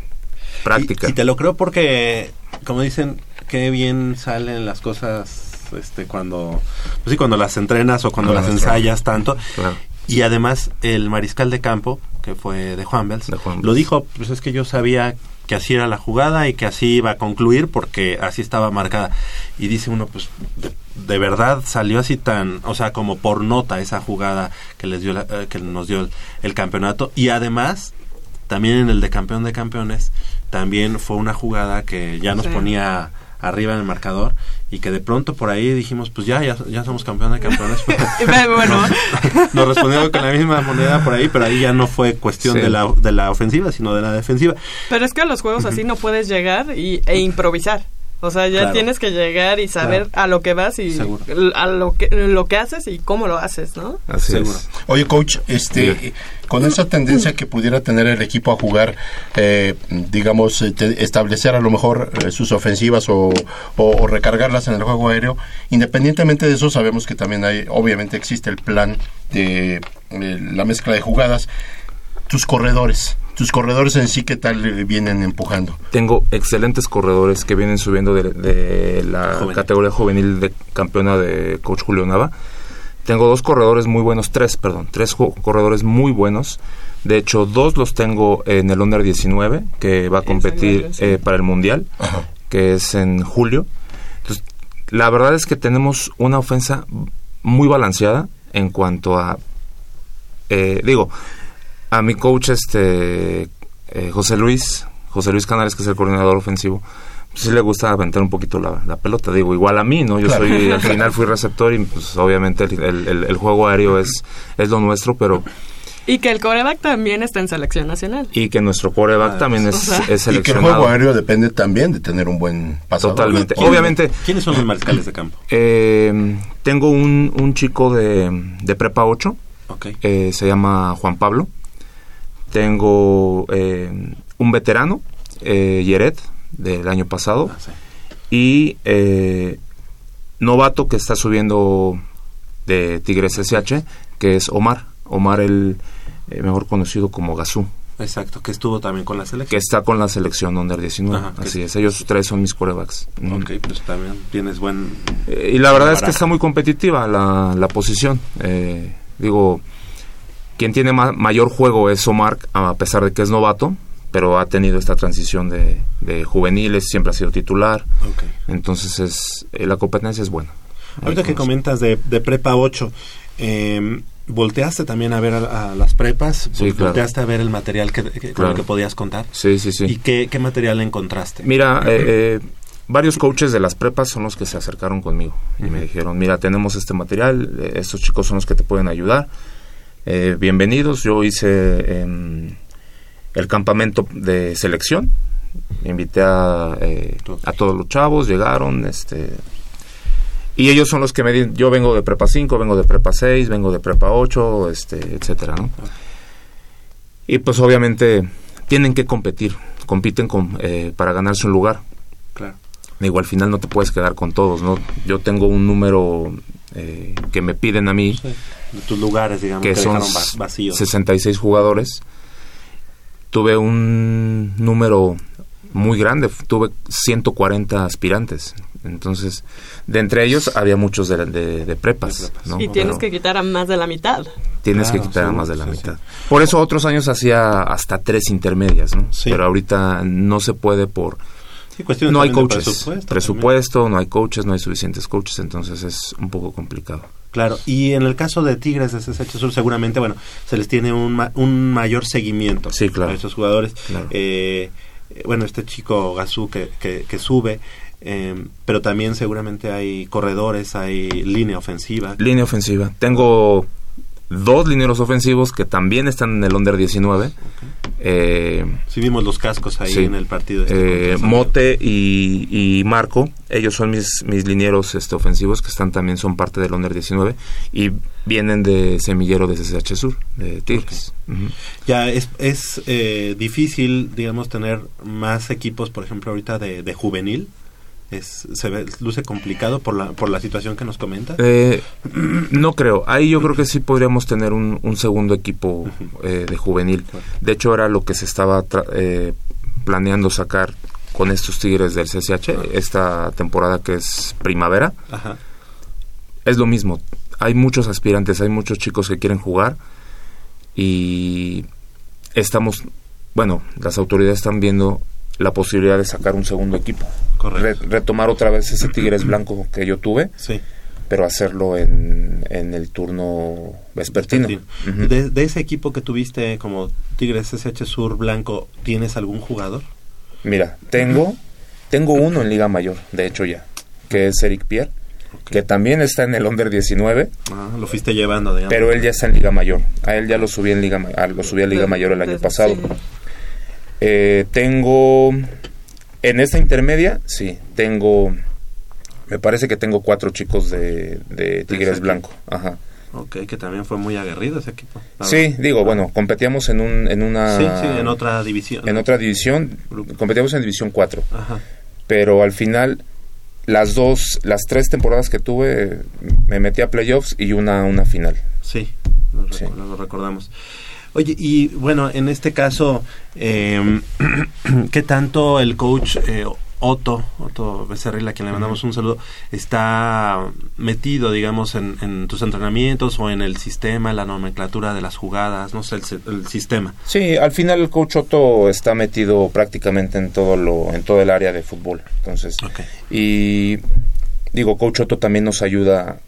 práctica. Y, y te lo creo porque, como dicen, qué bien salen las cosas este cuando pues sí, cuando las entrenas o cuando las ensayas tanto. Claro. Y además el mariscal de campo, que fue de Juan Bels, De Juan lo dijo, pues es que yo sabía que así era la jugada y que así iba a concluir porque así estaba marcada. Y dice uno, pues de, de verdad salió así tan, o sea, como por nota esa jugada que les dio la- eh, que nos dio el, el campeonato y además también en el de campeón de campeones también fue una jugada que ya nos Sí. ponía arriba en el marcador y que de pronto por ahí dijimos pues ya ya, ya somos campeón de campeones bueno, nos respondieron con la misma moneda por ahí pero ahí ya no fue cuestión Sí. de la de la ofensiva sino de la defensiva pero es que a los juegos así no puedes llegar y, e improvisar. O sea, ya Claro. tienes que llegar y saber a lo que vas y Seguro. a lo que lo que haces y cómo lo haces, ¿no? Así Seguro. es. Oye, coach, este, con esa tendencia que pudiera tener el equipo a jugar, eh, digamos, eh, te- establecer a lo mejor eh, sus ofensivas o, o- o recargarlas en el juego aéreo, independientemente de eso, sabemos que también hay, obviamente existe el plan de eh, la mezcla de jugadas. Tus corredores, tus corredores en sí, ¿qué tal vienen empujando? Tengo excelentes corredores que vienen subiendo de, de la Juvenil. categoría juvenil de campeona de coach Julio Nava. Tengo dos corredores muy buenos, tres, perdón, tres corredores muy buenos. De hecho, dos los tengo en el Under 19, que va a competir eh, para el Mundial, que es en julio. Entonces, la verdad es que tenemos una ofensa muy balanceada en cuanto a, eh, digo, a mi coach, este, eh, José Luis, José Luis Canales, que es el coordinador ofensivo, pues sí le gusta aventar un poquito la, la pelota, digo, igual a mí, ¿no? Yo Claro. soy, al final fui receptor y pues obviamente el, el- el- el juego aéreo es, es lo nuestro, pero, Y que el coreback también está en selección nacional. y que nuestro coreback Ah, también es, o sea, es Y que el seleccionado. juego aéreo depende también de tener un buen pasador. Totalmente. ¿Quién- Obviamente, quiénes son los mariscales de campo eh, tengo un, un chico de, de prepa 8, Ok. eh, se llama Juan Pablo. Tengo eh, un veterano, eh, Yeret, del año pasado. Ah, sí. Y eh, novato que está subiendo de Tigres SH, que es Omar. Omar, el eh, mejor conocido como Gazú, exacto que estuvo también con la que selección está con la selección Under 19. Ajá, que Así es- ellos tres son mis corebacks. Ok pues también tienes buen Eh, y la verdad es que está muy competitiva la, la posición. Eh, digo, quien tiene ma- mayor juego es Omar, a pesar de que es novato, pero ha tenido esta transición de, de juveniles, siempre ha sido titular. Entonces es eh, la competencia es buena. Ahorita que comentas de, de prepa 8, eh, ¿volteaste también a ver a, a las prepas? Sí, claro. ¿Volteaste a ver el material que, que- con el que podías contar? Sí, sí, sí. ¿Y qué, qué material encontraste? Mira, eh, eh, varios coaches de las prepas son los que se acercaron conmigo y me dijeron, mira, tenemos este material, eh, estos chicos son los que te pueden ayudar. Eh, bienvenidos, yo hice em, el campamento de selección invité a, eh, a todos los chavos, llegaron, este... Y ellos son los que me dicen, yo vengo de prepa 5, vengo de prepa 6, vengo de prepa 8, este, etcétera, ¿no? Y pues obviamente tienen que competir, compiten con, eh, para ganarse un lugar. Claro. Digo, al final no te puedes quedar con todos, ¿no? Yo tengo un número eh, que me piden a mí, De tus lugares, digamos, que, que son dejaron va- vacíos. 66 jugadores. Tuve un número muy grande, tuve 140 aspirantes. Entonces, de entre ellos había muchos de, de- de prepas. ¿no? Y tienes Pero que quitar a más de la mitad. tienes Claro, que quitar a más de la sí, mitad. Por eso otros años hacía hasta tres intermedias, ¿no? Sí. Pero ahorita no se puede por... Sí, No hay coaches. presupuesto Presupuesto, también. no hay coaches, no hay suficientes coaches, entonces es un poco complicado. Claro, y en el caso de Tigres de CSH Sur, seguramente, bueno, se les tiene un, ma- un mayor seguimiento Sí, claro. a estos jugadores. Claro. Eh, eh, bueno, este chico Gazú que, que, que sube, eh, pero también seguramente hay corredores, hay línea ofensiva. Línea ofensiva. Tengo dos lineros ofensivos que también están en el under 19. Eh, Sí vimos los cascos ahí Sí. en el partido. este eh, Mote y, y Marco, ellos son mis, mis linieros este, ofensivos que están también son parte del under 19 y vienen de semillero de CSH Sur, de Tigres. Ya es, es eh, difícil, digamos, tener más equipos, por ejemplo, ahorita de, de juvenil. Es, se ve, luce complicado por la, por la situación que nos comenta. Eh, no creo. Ahí yo creo que sí podríamos tener un, un segundo equipo eh, de juvenil. De hecho, era lo que se estaba tra- eh, planeando sacar con estos Tigres del CCH esta temporada que es primavera. Ajá. Es lo mismo. Hay muchos aspirantes, hay muchos chicos que quieren jugar y estamos, bueno, las autoridades están viendo la posibilidad de sacar un segundo equipo. Correcto. Re- retomar otra vez ese Tigres blanco que yo tuve Sí. pero hacerlo en, en el turno vespertino. De, de ese equipo que tuviste como Tigres SH Sur Blanco, ¿tienes algún jugador? Mira, tengo, tengo uno en Liga Mayor, de hecho ya, que es Eric Pierre, que también está en el Under 19, Ah, lo fuiste llevando, digamos. pero él ya está en Liga Mayor. A él ya lo subí en Liga, lo subí a Liga Mayor el año pasado. sí. Eh, tengo, en esta intermedia, sí, tengo, me parece que tengo cuatro chicos de, de Tigres Blanco. Ajá. Ok, que también fue muy aguerrido ese equipo. Sí, verdad. digo, bueno, competíamos en, un, en una... Sí, sí, en otra división. en otra división, Grupo. competíamos en división 4, Ajá. pero al final las dos, las tres temporadas que tuve me metí a playoffs y una una final. Sí, lo, recu- Sí. lo recordamos. Oye, y bueno, en este caso, eh, ¿qué tanto el coach eh, Otto, Otto Becerril, a quien le mandamos un saludo, está metido, digamos, en, en tus entrenamientos o en el sistema, la nomenclatura de las jugadas, no sé, el, si- el sistema? Sí, al final el coach Otto está metido prácticamente en todo lo en todo el área de fútbol, entonces y digo coach Otto también nos ayuda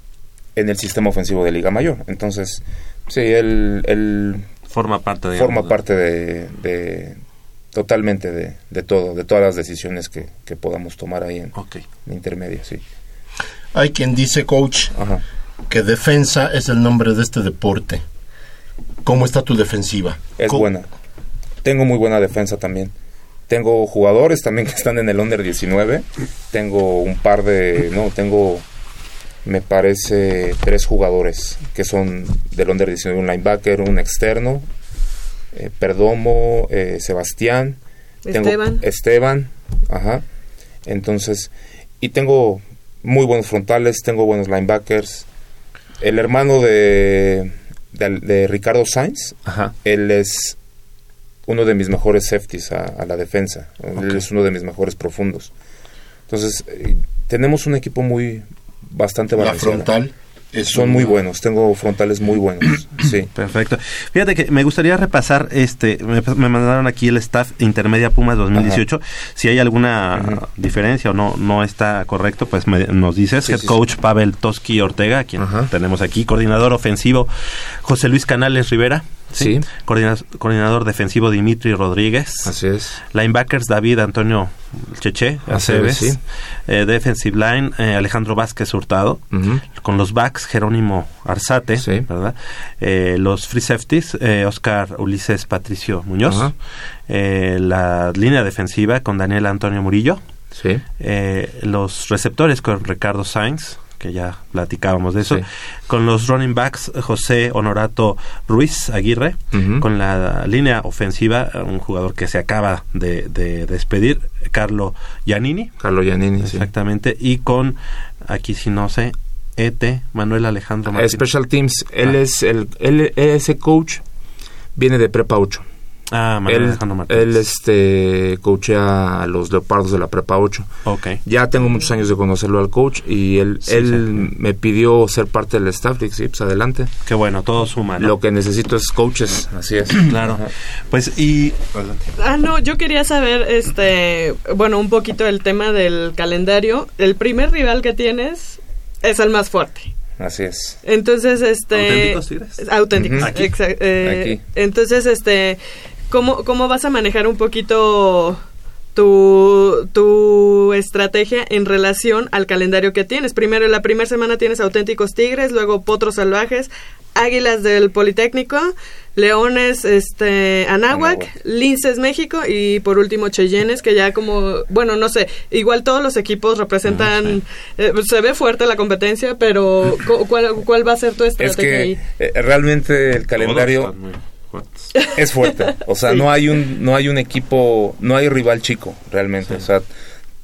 en el sistema ofensivo de Liga Mayor, entonces sí él, él Forma parte de... forma parte de, de- totalmente de, de todo, de todas las decisiones que, que podamos tomar ahí en, Ok. en intermedia, sí. Hay quien dice, coach, Ajá. que defensa es el nombre de este deporte. ¿Cómo está tu defensiva? Es Co- buena. Tengo muy buena defensa también. Tengo jugadores también que están en el under 19. Tengo un par de, no, tengo me parece tres jugadores que son del under 19, un linebacker, un externo, eh, Perdomo, eh, Sebastián, tengo Esteban. Esteban, ajá. Entonces, y tengo muy buenos frontales, tengo buenos linebackers. El hermano de, de, de Ricardo Sainz, Ajá. él es uno de mis mejores safeties a, a la defensa. Él es uno de mis mejores profundos. Entonces, eh, tenemos un equipo muy bastante La balanceado. frontal es Son muy buenos, tengo frontales muy buenos. Sí. Perfecto. Fíjate que me gustaría repasar, este, me, me mandaron aquí el staff intermedia Pumas 2018. Si hay alguna diferencia o no no está correcto, pues me- nos dices. Sí, Head sí, coach Pavel Toski Ortega, quien Ajá. tenemos aquí, coordinador ofensivo José Luis Canales Rivera, ¿sí? Sí. Coordina- coordinador defensivo Dimitri Rodríguez. Así es. Linebackers David Antonio Cheche, Aceves, sí. Eh, defensive line eh, Alejandro Vázquez Hurtado. Con los backs Jerónimo Arzate, Sí. ¿verdad? Eh, los free safeties Oscar Ulises Patricio Muñoz. La línea defensiva con Daniel Antonio Murillo. Sí. Los receptores con Ricardo Sainz, que ya platicábamos de eso. Sí. Con los running backs José Honorato Ruiz Aguirre. Con la línea ofensiva, un jugador que se acaba de, de despedir, Carlo Giannini. Carlo Giannini, sí. Exactamente. Y con, aquí si no sé, ET, Manuel Alejandro Martínez. Special Teams, él Ah. es el él, ese coach viene de Prepa 8. Ah, Manuel Él, Alejandro Martínez. él este coachea a los Leopardos de la Prepa 8. Ok. Ya tengo muchos años de conocerlo al coach y él Sí, él me pidió ser parte del staff, dije, sí, pues adelante. Qué bueno, todo suma, ¿no? Lo que necesito es coaches, así es. Claro. Pues y... Ah, no, yo quería saber, este, bueno, un poquito el tema del calendario. El primer rival que tienes es el más fuerte. Así es. Entonces, este... ¿Auténticos Tigres? Auténticos. Aquí. eh, Aquí. Entonces, este, ¿cómo, ¿cómo vas a manejar un poquito tu, tu estrategia en relación al calendario que tienes? Primero, la primera semana tienes auténticos tigres, luego potros salvajes, águilas del Politécnico, leones, este, Anáhuac, Anáhuac. linces México y por último Cheyennes, que ya como, bueno, no sé, igual todos los equipos representan, eh, se ve fuerte la competencia, pero cu- ¿cuál, cuál va a ser tu Es estrategia que ahí? eh, realmente el calendario Todos están muy fuertes. es fuerte. O sea, Sí. no hay un no hay un equipo, no hay rival chico realmente. O sea,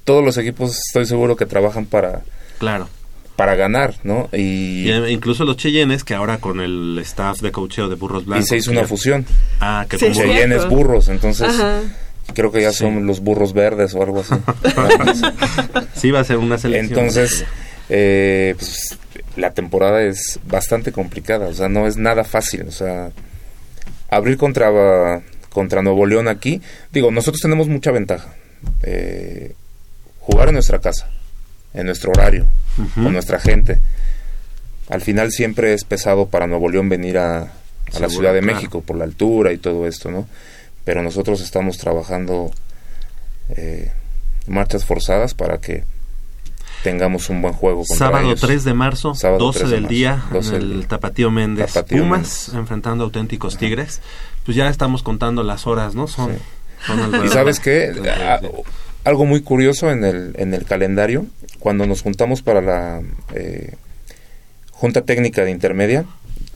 todos los equipos estoy seguro que trabajan para Claro. para ganar, ¿no? Y, Y, eh, incluso los Cheyennes, que ahora con el staff de coacheo de Burros y Blancos. se hizo una ya- fusión. Ah, que Sí. Cheyennes burros, entonces Ajá. creo que ya Sí. son los burros verdes o algo así. sí va a ser una selección. Entonces, eh, pues, la temporada es bastante complicada, o sea, no es nada fácil, o sea, abrir contra, contra Nuevo León aquí, digo, nosotros tenemos mucha ventaja. Eh, jugar en nuestra casa, en nuestro horario, con nuestra gente. Al final siempre es pesado para Nuevo León venir a, a la Ciudad de claro. México por la altura y todo esto, ¿no? Pero nosotros estamos trabajando eh, marchas forzadas para que tengamos un buen juego Sábado ellos. 3 de marzo, Sábado 12 3 de del marzo, día, 12 en el día. Tapatío Méndez. Tapatío Pumas Méndez. enfrentando auténticos Tigres. Pues ya estamos contando las horas, ¿no? Son, Sí. son Y sabes qué, Ah, algo muy curioso en el, en el calendario, cuando nos juntamos para la eh, Junta Técnica de Intermedia,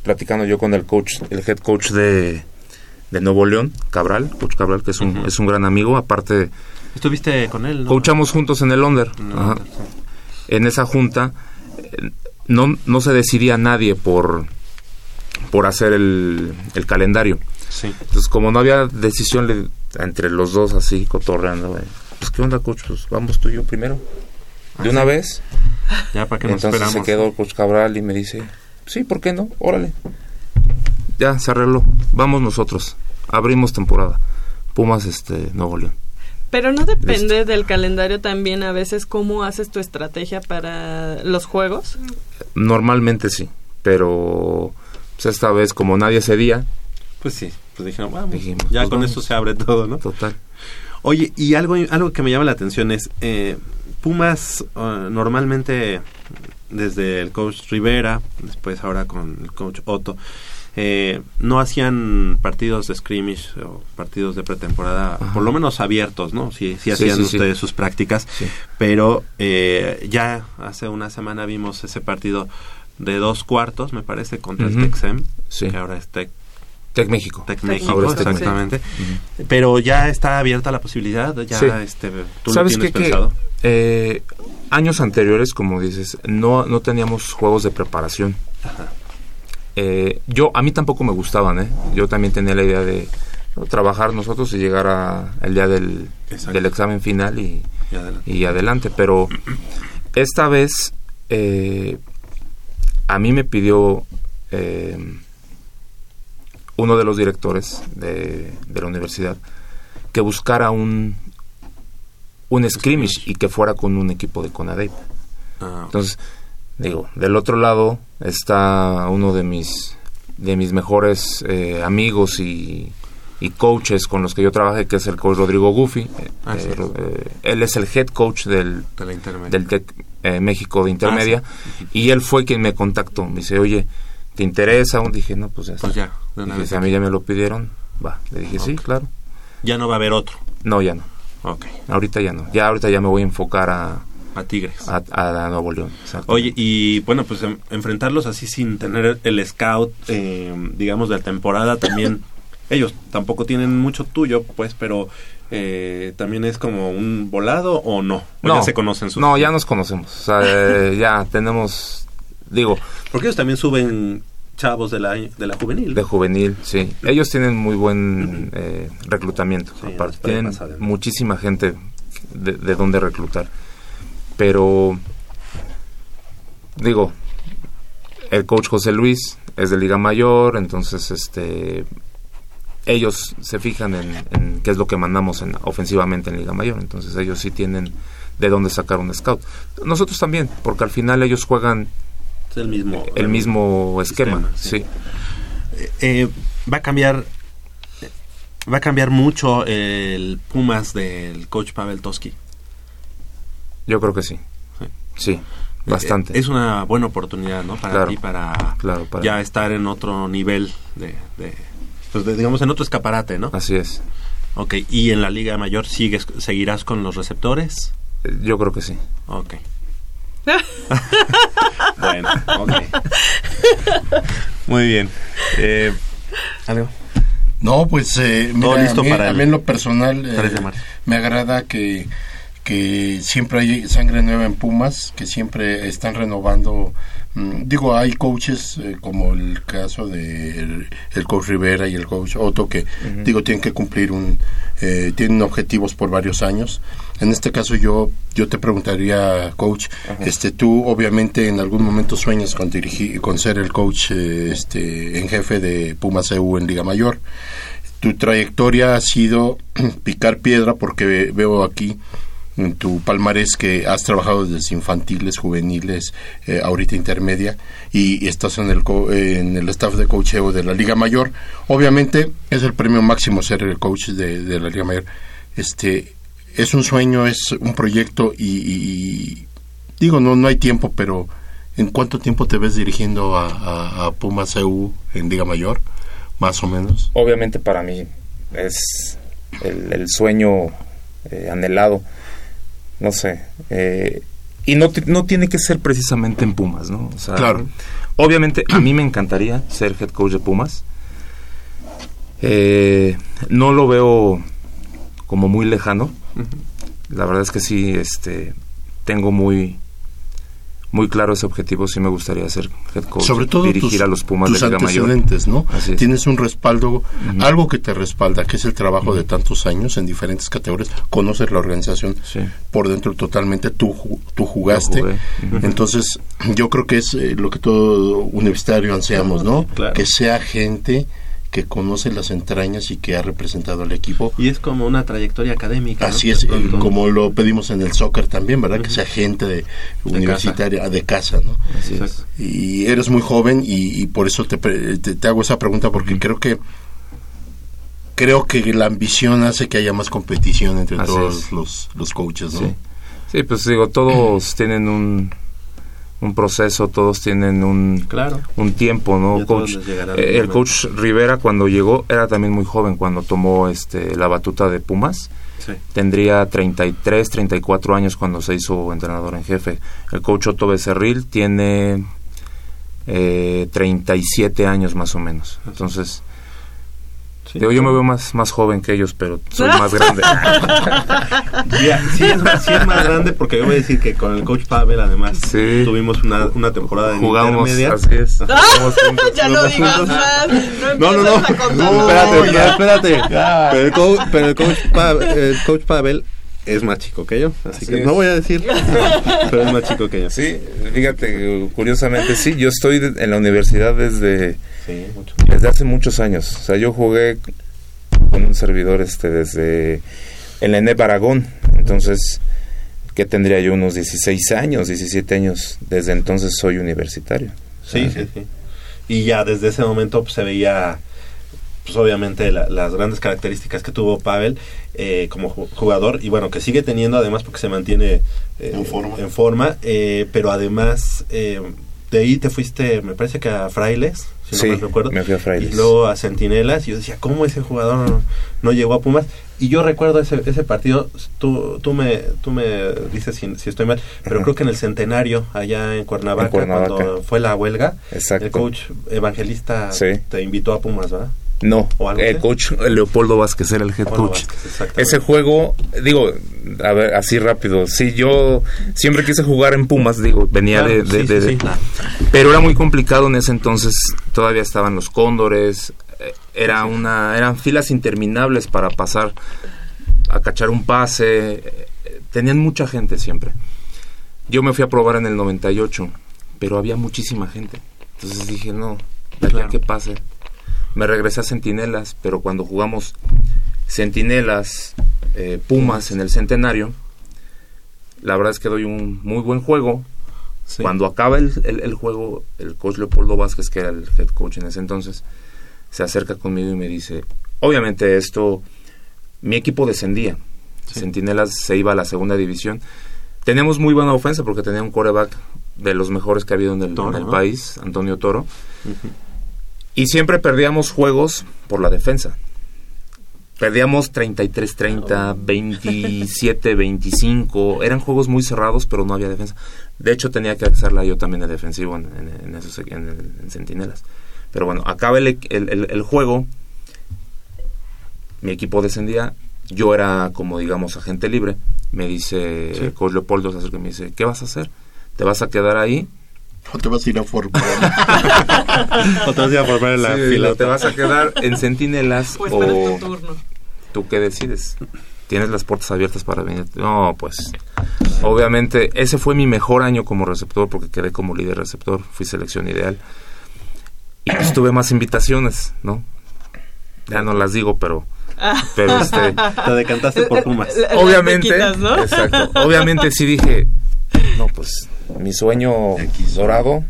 platicando yo con el coach, el head coach de, de Nuevo León, Cabral, coach Cabral, que es un, es un gran amigo, aparte Estuviste con él, ¿no? coachamos juntos en el Onder. No, Ajá. En esa junta eh, no, no se decidía nadie por, por hacer el, el calendario. Sí. Entonces, como no había decisión le- entre los dos así, cotorreando, eh, pues, ¿qué onda, coach? Pues, vamos tú y yo primero. De una vez. Ya para que nos Entonces esperamos. se quedó coach Cabral y me dice, sí, ¿por qué no? Órale. Ya, se arregló. Vamos nosotros. Abrimos temporada. Pumas, este, Nuevo León. Pero no depende del calendario también a veces cómo haces tu estrategia para los juegos. Normalmente sí, pero pues, esta vez como nadie cedía, Pues sí, pues dijeron, vamos, Dijimos, ya pues con vamos. esto se abre todo, ¿no? total. Oye, y algo, algo que me llama la atención es, eh, Pumas eh, normalmente desde el coach Rivera, después ahora con el coach Otto, eh, no hacían partidos de scrimmage o partidos de pretemporada, Ajá. por lo menos abiertos, ¿no? Sí, hacían sí, sí. ustedes sus prácticas, Sí. pero eh, ya hace una semana vimos ese partido de dos cuartos, me parece, contra el Texem, Sí. que ahora es Tec Tec México. Tec México, Ahora es Tec exactamente. Pero ya está abierta la posibilidad, ya Sí. este, tú lo ¿Sabes tienes qué? Que, pensado. eh, años anteriores, como dices, no, no teníamos juegos de preparación. Eh, yo, a mí tampoco me gustaban, ¿eh? Yo también tenía la idea de ¿no? trabajar nosotros y llegar a, el día del, examen final y, Y adelante. y adelante. Pero esta vez eh, a mí me pidió eh, uno de los directores de, de la universidad que buscara un, un scrimmage y que fuera con un equipo de Conadep. Ah, Entonces, digo, del otro lado está uno de mis de mis mejores eh, amigos y, y coaches con los que yo trabajé, que es el coach Rodrigo Gufi. Ah, sí. Eh, eh, él es el head coach del, De del TEC eh, México de Intermedia. Ah, Y él fue quien me contactó. Me dice, oye, ¿te interesa? aún? Dije, no, pues ya. Pues ya, de una Dije, vez si a mí ya me lo pidieron, va. Le dije, sí, claro. Ya no va a haber otro. No, ya no. Ok. Ahorita ya no. Ya ahorita ya me voy a enfocar a, A Tigres. a, a Nuevo León. exacto. Oye, y bueno, pues em- enfrentarlos así sin tener el scout, eh, digamos, de la temporada también. ellos tampoco tienen mucho tuyo, pues, pero eh, también es como un volado o no. O ya se conocen sus. No, ya nos conocemos. O sea, eh, ya tenemos, digo, Porque ellos también suben chavos de la, de la juvenil. de juvenil, sí. Ellos tienen muy buen eh, reclutamiento. Sí, aparte, tienen ¿no? muchísima gente de, de donde reclutar. Pero, digo, el coach José Luis es de Liga Mayor, entonces, este, ellos se fijan en, en qué es lo que mandamos en, ofensivamente en Liga Mayor. Entonces, ellos sí tienen de dónde sacar un scout. Nosotros también, porque al final ellos juegan Es el mismo. el mismo esquema, sí. Eh, va a cambiar. Va a cambiar mucho el Pumas del coach Pavel Toski. Yo creo que sí. Sí. Sí, bastante. Es una buena oportunidad, ¿no? Para Claro. ti, para, Claro, para- ya estar en otro nivel de, de- pues de- digamos, en otro escaparate, ¿no? Así es. Ok, ¿y en la Liga Mayor sigues, seguirás con los receptores? Eh, Yo creo que sí. Ok. bueno, ok. Muy bien. Eh, ¿Algo? No, pues eh, Todo mira, listo a mí, para a mí en lo personal eh, 3 de marzo. me agrada que, que siempre hay sangre nueva en Pumas, que siempre están renovando. mm, digo, hay coaches eh, como el caso de el, el coach Rivera y el coach Otto que digo tienen que cumplir un eh, tienen objetivos por varios años. En este caso yo yo te preguntaría, coach, este tú obviamente en algún momento sueñas con dirigir con ser el coach eh, este en jefe de Pumas EU en Liga Mayor tu trayectoria ha sido picar piedra porque ve- veo aquí tu palmarés que has trabajado desde infantiles, juveniles, eh, ahorita intermedia y, estás en el, co- en el staff de coacheo de la Liga Mayor. Obviamente es el premio máximo ser el coach de, de la Liga Mayor. Este es un sueño, es un proyecto y, digo no no hay tiempo, pero ¿en cuánto tiempo te ves dirigiendo a, a, a Pumas EU en Liga Mayor? Más o menos. Obviamente para mí es el, el sueño eh, anhelado. No sé. eh, y no, no tiene que ser precisamente en Pumas, ¿no? O sea, Claro. Obviamente a mí me encantaría ser head coach de Pumas. Eh, no lo veo como muy lejano. La verdad es que sí, este, tengo muy muy claro ese objetivo. Sí me gustaría ser head coach, sobre todo dirigir tus, a los Pumas tus de Liga Mayor. antecedentes, ¿no? Así es. Tienes un respaldo, algo que te respalda, que es el trabajo de tantos años en diferentes categorías. Conoces la organización Sí. por dentro totalmente, tú, tú jugaste. Entonces, yo creo que es eh, lo que todo universitario ansiamos, ¿no? Claro. Que sea gente que conoce las entrañas y que ha representado al equipo. Y es como una trayectoria académica. Así es, pronto. como lo pedimos en el soccer también, ¿verdad? Que sea gente de, universitaria, de casa, ¿no? Así es. Y eres muy joven y, y por eso te, te, te hago esa pregunta porque creo que creo que la ambición hace que haya más competición entre Así todos los, los coaches, ¿no? Sí. Sí, pues digo, todos tienen un, un proceso, todos tienen un, Claro. un tiempo, ¿no? Coach, eh, el coach Rivera cuando llegó era también muy joven cuando tomó este la batuta de Pumas. Sí. Tendría 33, 34 años cuando se hizo entrenador en jefe. El coach Otto Becerril tiene eh, 37 años más o menos. Entonces, Sí. digo, yo me veo más, más joven que ellos, pero soy más grande. Sí, es, más- sí es más grande porque yo voy a decir que con el coach Pavel además Sí. tuvimos una, una temporada en Jugamos, intermedia. así es. Jugamos ya no digas más. No, no, no. No, espérate, ya, espérate. Pero el, coach, pero el coach, Pa- el coach Pavel es más chico que yo, así, Así que es. no voy a decir, pero es más chico que yo. Sí, fíjate, curiosamente sí, yo estoy de- en la universidad desde, Sí, mucho. desde hace muchos años. O sea, yo jugué con un servidor este desde en la ENEP Aragón, entonces, que tendría yo unos 16 años, 17 años, desde entonces soy universitario. O Sí, sí, sí. y ya desde ese momento pues, se veía pues obviamente la- las grandes características que tuvo Pavel eh, como ju- jugador y bueno que sigue teniendo además porque se mantiene eh, En forma. en forma, eh, pero además eh, de ahí te fuiste me parece que a Frailes si Sí, no mal recuerdo me fui a Frailes. y luego a Centinelas y yo decía cómo ese jugador no, no llegó a Pumas y yo recuerdo ese, ese partido tú, tú me tú me dices si, si estoy mal pero Ajá. creo que en el centenario allá en Cuernavaca, En Cuernavaca. cuando fue la huelga Exacto. el coach evangelista Sí. te invitó a Pumas ¿verdad? No, ¿O algo el coach Leopoldo Vázquez era el head coach. Vázquez. Ese juego, digo, a ver, así rápido. Sí, yo siempre quise jugar en Pumas, digo, venía Claro, de, de- sí, de- sí, de- sí, claro. pero era muy complicado en ese entonces. Todavía estaban los cóndores, eh, era una, eran filas interminables para pasar a cachar un pase. eh, Tenían mucha gente siempre. Yo me fui a probar en el 98, pero había muchísima gente. Entonces dije, no, de Claro. que pase. Me regresé a Centinelas, pero cuando jugamos Centinelas, eh, Pumas en el Centenario, la verdad es que doy un muy buen juego. Sí. Cuando acaba el, el- el juego, el coach Leopoldo Vázquez, que era el head coach en ese entonces, se acerca conmigo y me dice, obviamente esto, mi equipo descendía, Centinelas se iba a la segunda división. Teníamos muy buena ofensa porque tenía un coreback de los mejores que ha habido en el, Toro, en el ¿no? país, Antonio Toro. Y siempre perdíamos juegos por la defensa. Perdíamos 33-30, 27-25. Eran juegos muy cerrados, pero no había defensa. De hecho, tenía que hacerla yo también de defensivo en, en, en esos, en, en Centinelas. Pero bueno, acaba el, el- el- el juego. Mi equipo descendía. Yo era como, digamos, agente libre. Me dice, Sí. coach Leopoldo se acerca y me dice, ¿qué vas a hacer? ¿Te vas a quedar ahí? O te vas a ir a formar. o te vas a ir a formar en la Sí, fila o te vas a quedar en Centinelas Pues o tu turno. tú qué decides. Tienes las puertas abiertas para venir. No, pues obviamente ese fue mi mejor año como receptor porque quedé como líder receptor, fui selección ideal. Y pues tuve más invitaciones, ¿no? Ya no las digo, pero pero este te decantaste por Pumas obviamente, ¿no? exacto. Obviamente sí dije, no, pues mi sueño dorado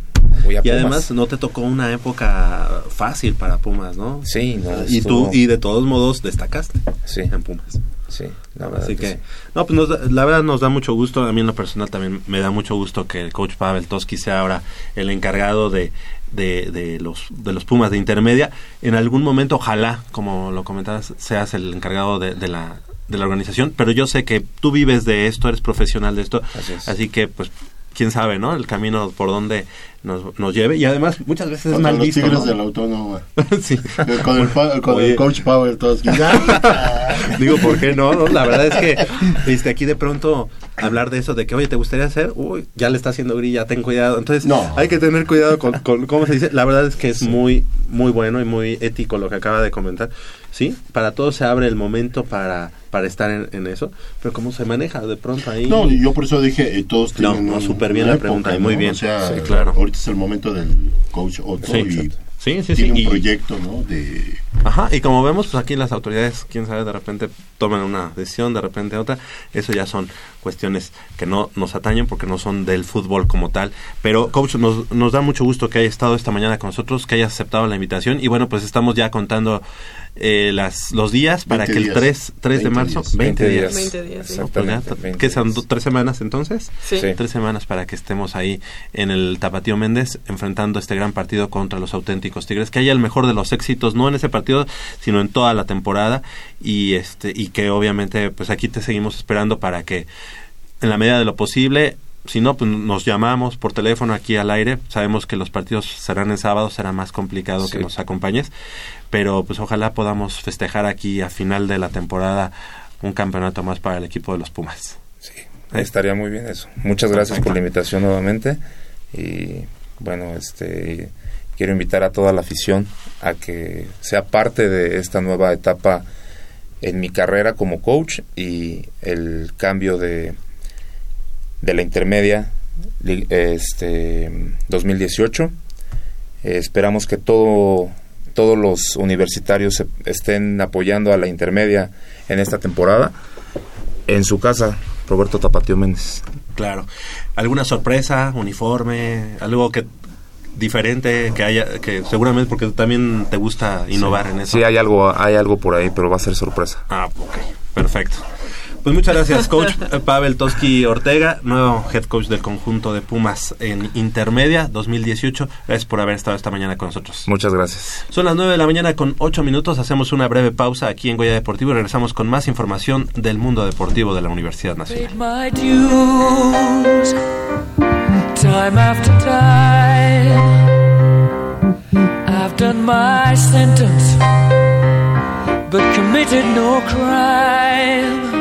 voy a y Pumas. además no te tocó una época fácil para Pumas no sí, no, y tú y de todos modos destacaste sí, en Pumas sí, la verdad Así que que, sí. no, pues nos la verdad nos da mucho gusto, a mí en lo personal también me da mucho gusto que el coach Pavel Toski sea ahora el encargado de, de, de los, de los Pumas de intermedia. En algún momento, ojalá, como lo comentabas, seas el encargado de, de la de la organización, pero yo sé que tú vives de esto, eres profesional de esto, Así es. así que pues quién sabe, ¿no? El camino por donde nos, nos lleve y además muchas veces es mal los visto, Tigres ¿no? de la Autónoma. Sí. Con el, con coach Power todos. Digo, ¿por qué no? no? La verdad es que este, aquí de pronto hablar de eso, de que, oye, ¿te gustaría hacer? Uy, ya le está haciendo grilla, ten cuidado. Entonces, No. hay que tener cuidado con, con cómo se dice. La verdad es que es muy, muy bueno y muy ético lo que acaba de comentar. Sí, para todos se abre el momento para, para estar en, en eso, pero cómo se maneja de pronto ahí. No, y yo por eso dije, eh, todos No, tienen no, un- súper bien la pregunta, época, muy ¿no? bien. O sea, Sí, claro. Ahorita es el momento del coach Otto Sí, y. Sí, sí, sí. tiene un y- proyecto, ¿no? De Ajá, y como vemos, pues aquí las autoridades, quién sabe, de repente toman una decisión, de repente otra. Eso ya son cuestiones que no nos atañen porque no son del fútbol como tal. Pero, coach, nos, nos da mucho gusto que haya estado esta mañana con nosotros, que haya aceptado la invitación. Y bueno, pues estamos ya contando eh, las, los días para 20 que el días. 3, 3 de 20 marzo, días. 20 días. 20 días, sí. No, pues ya, Exactamente, 20 ¿Qué son? ¿Tres semanas entonces? Sí. Sí. Tres semanas para que estemos ahí en el Tapatío Méndez enfrentando este gran partido contra los auténticos Tigres. Que haya el mejor de los éxitos, no en ese partido, sino en toda la temporada. Y este y que obviamente, pues aquí te seguimos esperando para que en la medida de lo posible. Si no, pues nos llamamos por teléfono aquí al aire. Sabemos que los partidos serán en sábado, será más complicado Sí. que nos acompañes. Pero pues ojalá podamos festejar aquí a final de la temporada un campeonato más para el equipo de los Pumas. Sí, estaría muy bien eso. Muchas gracias por la invitación nuevamente y bueno, este quiero invitar a toda la afición a que sea parte de esta nueva etapa en mi carrera como coach y el cambio de de la intermedia este 2018. Eh, esperamos que todo todos los universitarios se- estén apoyando a la intermedia en esta temporada. En su casa, Roberto Tapatío Méndez. Claro. ¿Alguna sorpresa, uniforme, algo que diferente que haya, que seguramente porque también te gusta innovar en eso. Sí, hay algo, hay algo por ahí, pero va a ser sorpresa. Ah, ok, perfecto. Pues muchas gracias, coach Pavel Toski Ortega, nuevo head coach del conjunto de Pumas en Intermedia 2018. Gracias por haber estado esta mañana con nosotros. Muchas gracias. Son las 9 de la mañana con 8 minutos. Hacemos una breve pausa aquí en Goya Deportivo y regresamos con más información del mundo deportivo de la Universidad Nacional. time after time. I've done my sentence, but committed no crime.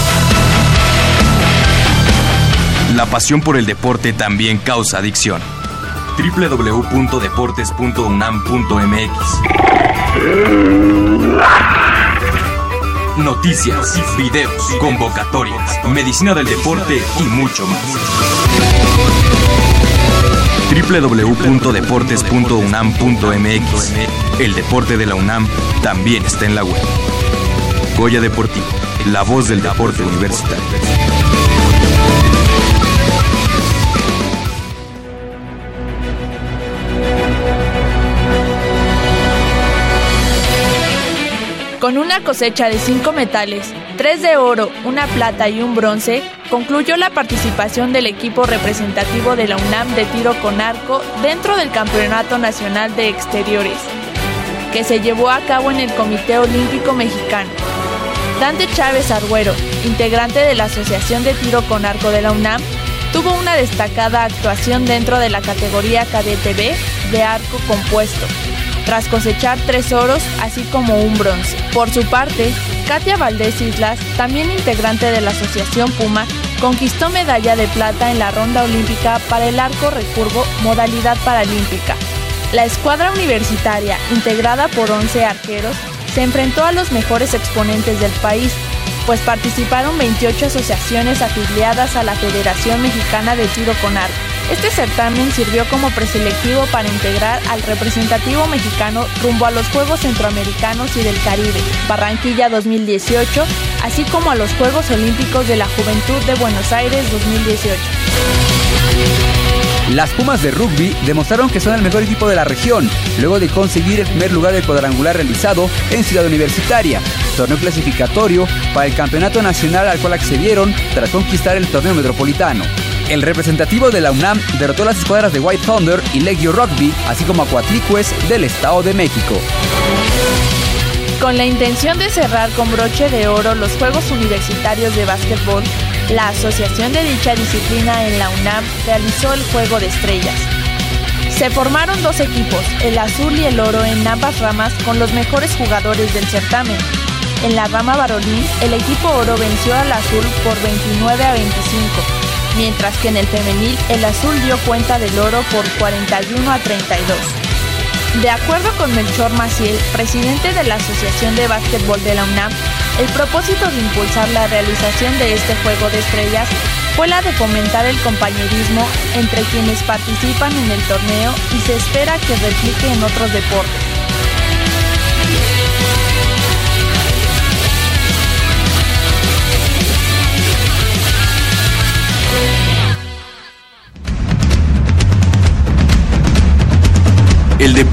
La pasión por el deporte también causa adicción. www.deportes.unam.mx Noticias, videos, convocatorias, medicina del deporte y mucho más. www.deportes.unam.mx El deporte de la UNAM también está en la web. Goya Deportivo, la voz del deporte universitario. Con una cosecha de cinco metales, tres de oro, una plata y un bronce, concluyó la participación del equipo representativo de la UNAM de tiro con arco dentro del Campeonato Nacional de Exteriores, que se llevó a cabo en el Comité Olímpico Mexicano. Dante Chávez Arguero, integrante de la Asociación de Tiro con Arco de la UNAM, tuvo una destacada actuación dentro de la categoría cadete B de arco compuesto, tras cosechar tres oros así como un bronce. Por su parte, Katia Valdés Islas, también integrante de la Asociación Puma, conquistó medalla de plata en la ronda olímpica para el arco recurvo modalidad paralímpica. La escuadra universitaria, integrada por 11 arqueros, se enfrentó a los mejores exponentes del país, pues participaron 28 asociaciones afiliadas a la Federación Mexicana de Tiro con Arco. Este certamen sirvió como preselectivo para integrar al representativo mexicano rumbo a los Juegos Centroamericanos y del Caribe, Barranquilla 2018, así como a los Juegos Olímpicos de la Juventud de Buenos Aires 2018. Las Pumas de rugby demostraron que son el mejor equipo de la región, luego de conseguir el primer lugar del cuadrangular realizado en Ciudad Universitaria, torneo clasificatorio para el campeonato nacional al cual accedieron tras conquistar el torneo metropolitano. El representativo de la UNAM derrotó a las escuadras de White Thunder y Legio Rugby, así como a Cuatlicues del Estado de México. Con la intención de cerrar con broche de oro los Juegos Universitarios de Básquetbol, la asociación de dicha disciplina en la UNAM realizó el Juego de Estrellas. Se formaron dos equipos, el azul y el oro en ambas ramas con los mejores jugadores del certamen. En la rama varonil, el equipo oro venció al azul por 29 a 25, mientras que en el femenil el azul dio cuenta del oro por 41 a 32. De acuerdo con Melchor Maciel, presidente de la Asociación de Básquetbol de la UNAM, el propósito de impulsar la realización de este juego de estrellas fue la de fomentar el compañerismo entre quienes participan en el torneo y se espera que replique en otros deportes.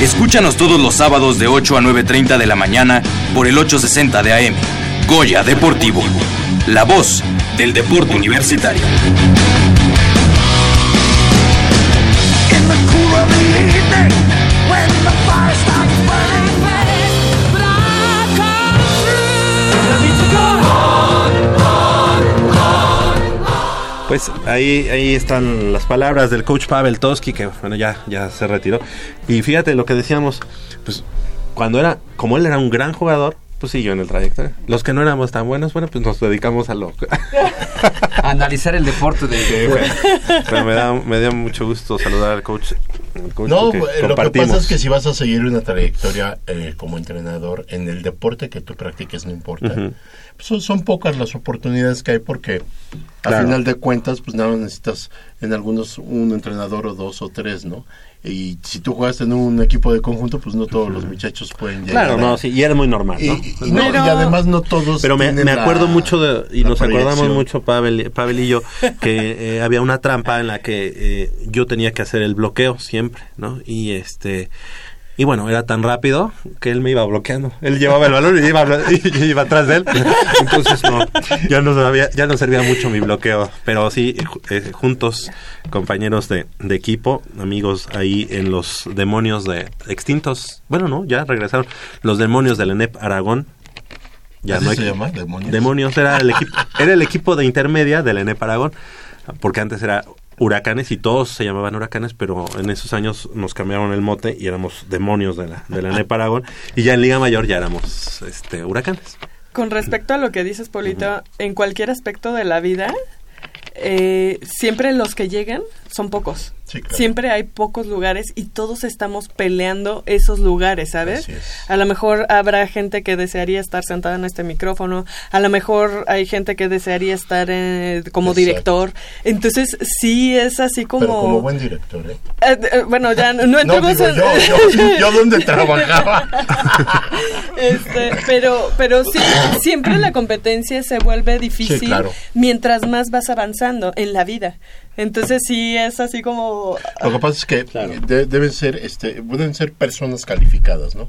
Escúchanos todos los sábados de 8 a 9.30 de la mañana por el 860 de AM. Goya Deportivo. La voz del deporte universitario. Pues ahí, ahí están las palabras del coach Pavel Toski, que bueno, ya, ya se retiró. Y fíjate lo que decíamos, pues cuando era, como él era un gran jugador, pues siguió en el trayecto. Los que no éramos tan buenos, bueno, pues nos dedicamos a lo... Analizar el deporte de... Sí, bueno. Pero me da, me dio mucho gusto saludar al coach. Al No, eh, lo que pasa es que si vas a seguir una trayectoria eh, como entrenador en el deporte que tú practiques, no importa. Pues son, son pocas las oportunidades que hay porque a Claro. final de cuentas, pues nada necesitas en algunos un entrenador o dos o tres, ¿no? Y si tú juegas en un equipo de conjunto, pues no todos los muchachos pueden llegar. Claro, no, sí, y era muy normal, ¿no? Y, y no, y además no todos. Pero me, me la- acuerdo mucho de, y nos acordamos mucho, Pavel, Pavel y yo, que eh, había una trampa en la que eh, yo tenía que hacer el bloqueo siempre, ¿no? Y este. Y bueno, era tan rápido que él me iba bloqueando. Él llevaba el balón y iba, y yo iba atrás de él. Entonces, no, ya no, sabía, ya no servía mucho mi bloqueo. Pero sí, eh, juntos, compañeros de, de equipo, amigos ahí en los demonios de extintos. Bueno, no, ya regresaron. Los demonios del ENEP Aragón. Ya ¿Así no hay- se llama? ¿Demonios? Demonios era el equipo, era el equipo de intermedia del ENEP Aragón, porque antes era huracanes y todos se llamaban huracanes, pero en esos años nos cambiaron el mote y éramos demonios de la, de la ENEP Aragón, y ya en Liga Mayor ya éramos este huracanes. Con respecto a lo que dices, Polito, en cualquier aspecto de la vida, eh, siempre los que llegan son pocos. Siempre hay pocos lugares y todos estamos peleando esos lugares, ¿sabes? A lo mejor habrá gente que desearía estar sentada en este micrófono, a lo mejor hay gente que desearía estar eh, como Exacto. director. Entonces, sí es así como... Pero como buen director, ¿eh? Eh, eh, bueno, ya no, no No, entremos digo en- yo, yo, yo donde trabajaba. Este, pero, pero sí, siempre la competencia se vuelve difícil Sí, claro. mientras más vas avanzando en la vida. Entonces sí es así como... Lo que pasa es que de- deben ser, este, deben ser personas calificadas, ¿no?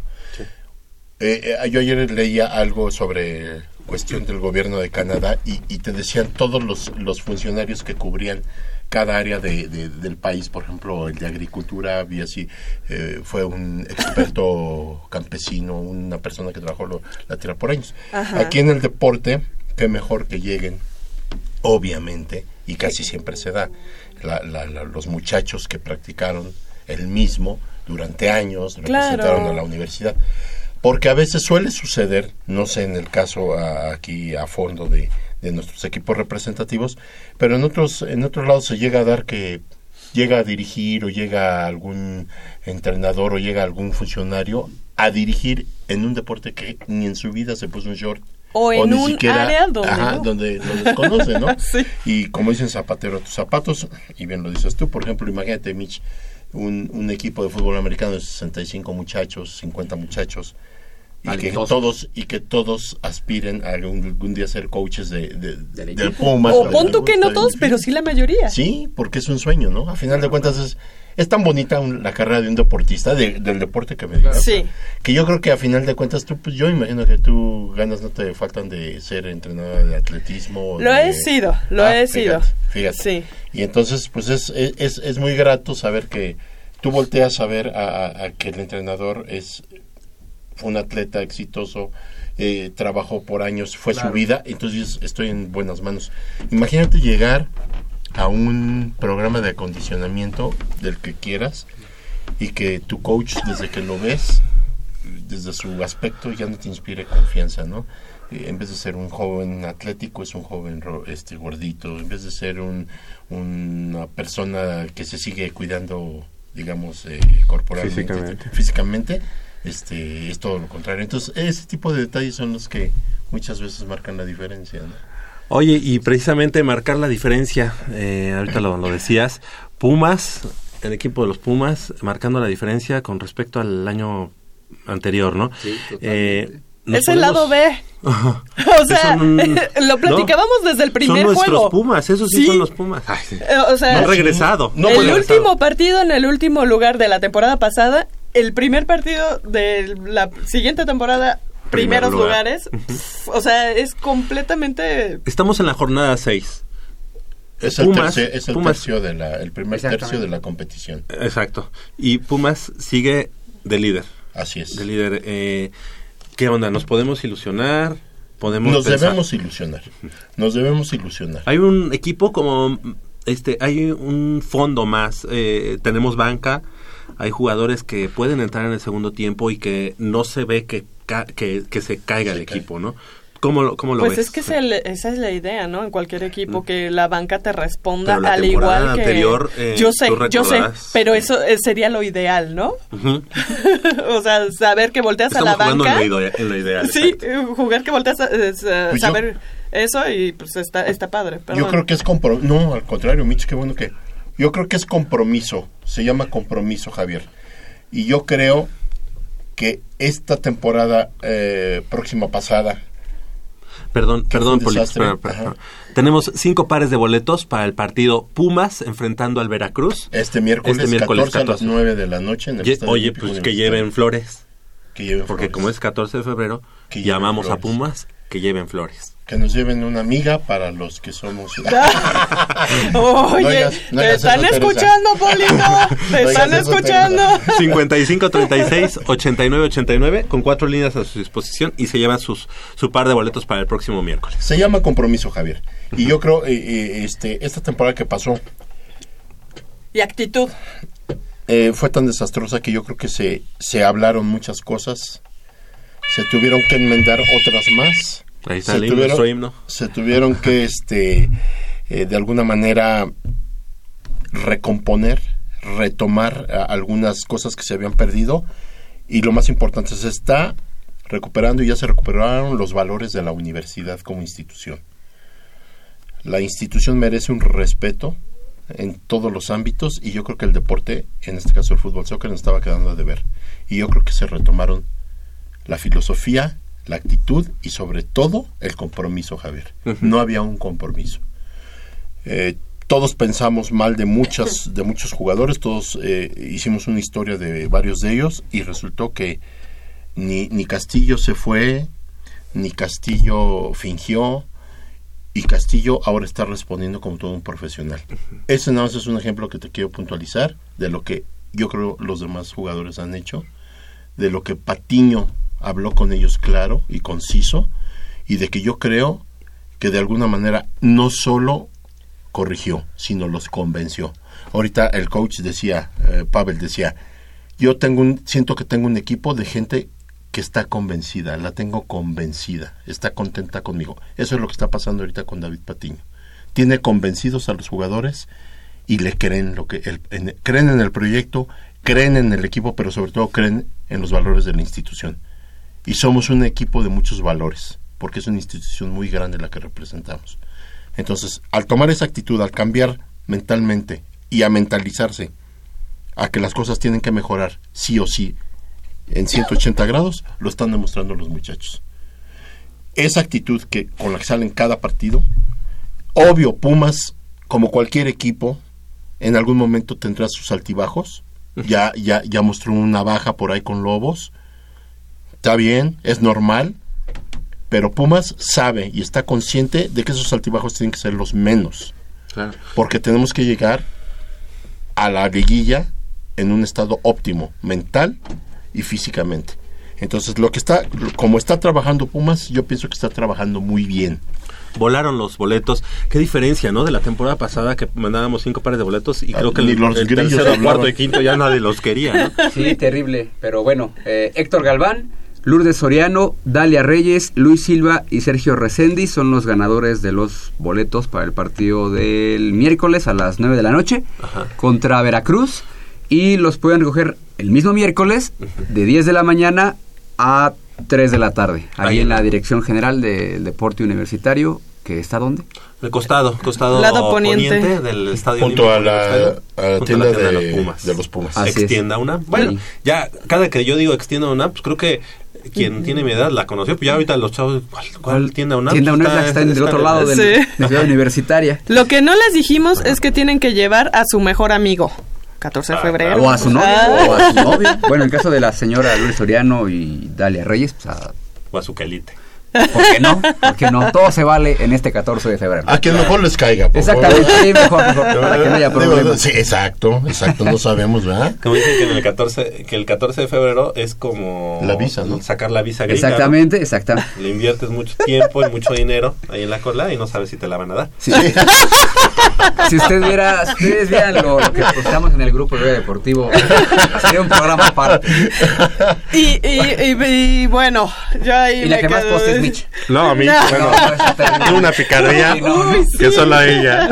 Eh, eh, yo ayer leía algo sobre cuestión del gobierno de Canadá y, y te decían todos los, los funcionarios que cubrían cada área de, de- del país, por ejemplo, el de agricultura, había así, eh, fue un experto campesino, una persona que trabajó lo- la tierra por años. Ajá. Aquí en el deporte, qué mejor que lleguen, obviamente, y casi siempre se da, la- la- la- los muchachos que practicaron el mismo durante años, Claro. representaron a la universidad. Porque a veces suele suceder, no sé en el caso a- aquí a fondo de, de nuestros equipos representativos, pero en otros, en otros lados se llega a dar que llega a dirigir o llega algún entrenador o llega algún funcionario a dirigir en un deporte que ni en su vida se puso un short. O en ni un siquiera- área donde ajá, no. donde lo desconoce, ¿no? Sí. Y como dicen zapatero a tus zapatos, y bien lo dices tú, por ejemplo, imagínate, Mitch, un, un equipo de fútbol americano de 65 muchachos, 50 muchachos, y que todos y que todos aspiren a algún, algún día ser coaches de, de, del Pumas. o pon tú que no todos, pero sí la mayoría. Sí, porque es un sueño, ¿no? A final de cuentas es, es tan bonita un- la carrera de un deportista, de- del deporte que me digas. Sí. Que yo creo que a final de cuentas tú, pues yo imagino que tú ganas no te faltan de ser entrenador de atletismo. Lo de- he sido, lo Ah, he fíjate, sido. Fíjate. Sí. Y entonces, pues es, es, es muy grato saber que tú volteas a ver a, a- a que el entrenador es fue un atleta exitoso, eh, trabajó por años, fue Claro. su vida, entonces estoy en buenas manos. Imagínate llegar a un programa de acondicionamiento del que quieras y que tu coach desde que lo ves, desde su aspecto ya no te inspire confianza, ¿no? Eh, en vez de ser un joven atlético es un joven este gordito, en vez de ser un, una persona que se sigue cuidando, digamos, eh, corporalmente, Físicamente. físicamente, este es todo lo contrario. Entonces, ese tipo de detalles son los que muchas veces marcan la diferencia, ¿no? Oye, y precisamente marcar la diferencia, eh, ahorita lo, lo decías, Pumas, el equipo de los Pumas, marcando la diferencia con respecto al año anterior, ¿no? Sí, Eh, nos Es el lado B. O sea, Son- lo platicábamos desde el primer son nuestros juego. Pumas, esos sí, Sí. son los Pumas. Ay, sí. Eh, o sea, no han regresado. el regresado. último partido en el último lugar de la temporada pasada, el primer partido de la siguiente temporada, primeros lugar. lugares, pf, o sea, es completamente... Estamos en la jornada 6. Es el, tercio, es el, tercio de la, el primer tercio de la competición. Exacto. Y Pumas sigue de líder. Así es. De líder. Eh, ¿Qué onda? ¿Nos podemos ilusionar? podemos Nos pensar. debemos ilusionar. Nos debemos ilusionar. Hay un equipo como este, hay un fondo más. eh, tenemos banca, hay jugadores que pueden entrar en el segundo tiempo y que no se ve que ca- que, que se caiga el equipo, ¿no? ¿Cómo lo, cómo lo Pues ves? es que es el- esa es la idea, ¿no? En cualquier equipo que la banca te responda Pero la al igual que anterior, eh, yo sé, yo sé, pero eso eh, sería lo ideal, ¿no? O sea, saber que volteas Estamos a la jugando banca. en lo, en lo ideal. sí, eh, jugar que volteas a es, eh, Pues yo- saber eso y pues está está padre. Yo creo que es compromiso. No, al contrario, Mitch, qué bueno que. Yo creo que es compromiso. Se llama compromiso, Javier. Y yo creo que esta temporada eh, próxima pasada. Perdón, perdón, Poli, espera, espera. Tenemos cinco pares de boletos para el partido Pumas enfrentando al Veracruz. Este miércoles, Este miércoles 14 a las 9 de la noche en el Ye- Oye, pues que lleven flores. Que lleven Porque flores. como es 14 de febrero, Que llamamos a flores. Pumas que lleven flores. Que nos lleven una amiga para los que somos. Oye, No hagas- no te están escuchando, Polito. Te No están escuchando. 55 36 89 89 con cuatro líneas a su disposición y se llevan sus su par de boletos para el próximo miércoles. Se llama compromiso, Javier. Y yo creo, eh, eh, este, esta temporada que pasó Y actitud. eh, fue tan desastrosa que yo creo que se, se hablaron muchas cosas. Se tuvieron que enmendar otras más. Ahí está se el himno, tuvieron, himno. se tuvieron que, este, eh, de alguna manera, recomponer, retomar a- algunas cosas que se habían perdido. Y lo más importante, se está recuperando y ya se recuperaron los valores de la universidad como institución. La institución merece un respeto en todos los ámbitos y yo creo que el deporte, en este caso el fútbol soccer, nos estaba quedando a deber. Y yo creo que se retomaron la filosofía, la actitud y sobre todo el compromiso, Javier. No había un compromiso. Eh, todos pensamos mal de muchas de muchos jugadores, todos eh, hicimos una historia de varios de ellos y resultó que ni, ni Castillo se fue, ni Castillo fingió y Castillo ahora está respondiendo como todo un profesional. Ese nada más es un ejemplo que te quiero puntualizar de lo que yo creo los demás jugadores han hecho, de lo que Patiño habló con ellos claro y conciso y de que yo creo que de alguna manera no solo corrigió, sino los convenció. Ahorita el coach decía, eh, Pavel decía, yo tengo un, siento que tengo un equipo de gente que está convencida, la tengo convencida, está contenta conmigo. Eso es lo que está pasando ahorita con David Patiño. Tiene convencidos a los jugadores y le creen lo que el- en- creen en el proyecto, creen en el equipo, pero sobre todo creen en los valores de la institución. Y somos un equipo de muchos valores, porque es una institución muy grande la que representamos. Entonces, al tomar esa actitud, al cambiar mentalmente y a mentalizarse a que las cosas tienen que mejorar sí o sí en 180 grados, lo están demostrando los muchachos. Esa actitud que con la que salen cada partido, obvio, Pumas, como cualquier equipo, en algún momento tendrá sus altibajos. Ya, ya, ya mostró una baja por ahí con Lobos. Está bien, es normal. Pero Pumas sabe y está consciente de que esos altibajos tienen que ser los menos. Claro. Porque tenemos que llegar a la liguilla en un estado óptimo, mental y físicamente. Entonces, lo que está, como está trabajando Pumas, yo pienso que está trabajando muy bien. Volaron los boletos. Qué diferencia, ¿no? De la temporada pasada que mandábamos cinco pares de boletos y Ah, creo que ni el, los el grillos tercero, cuarto y quinto ya nadie los quería, ¿no? Sí, terrible. Pero bueno, eh, Héctor Galván, Lourdes Soriano, Dalia Reyes, Luis Silva y Sergio Resendi son los ganadores de los boletos para el partido del miércoles a las 9 de la noche contra Veracruz. Y los pueden recoger el mismo miércoles de 10 de la mañana a 3 de la tarde. Ahí Ahí en la Dirección General del Deporte Universitario, que está dónde? El costado, costado Lado poniente. del estadio. Junto a la- a la junto tienda de- los Pumas. de los Pumas. Así es. Extienda una. Bueno, Sí. ya cada que yo digo extienda una, pues creo que quien tiene mi edad la conoció. Pues ya ahorita los chavos, ¿cuál, cuál tienda una? Tienda UNAM está, en el otro lado Sí. de la ciudad universitaria. Lo que no les dijimos es que tienen que llevar a su mejor amigo. 14 de febrero. O a su novio. Ah. O a su novio. Bueno, en caso de la señora Lourdes Soriano y Dalia Reyes, pues a O a su quelite. ¿Por qué no? ¿Por qué no? Todo se vale en este 14 de febrero. A quien mejor les caiga. por Exactamente, favor. sí, mejor, mejor, para que no haya Digo, problemas. Sí, exacto, exacto, no sabemos, ¿verdad? Como dicen que en el 14, que el 14 de febrero es como La visa, ¿no? sacar la visa gringa. Exactamente, exactamente. ¿no? Le inviertes mucho tiempo y mucho dinero ahí en la cola y no sabes si te la van a dar. Sí. Si usted viera, si ustedes vieran lo, lo que postamos en el grupo de Deportivo, sería un programa aparte. Y, y, y, y bueno, yo ahí Y la me que más quedo- No, a mí, No. bueno, No, una picardía Sí, no, no. Uy, que sí. solo ella.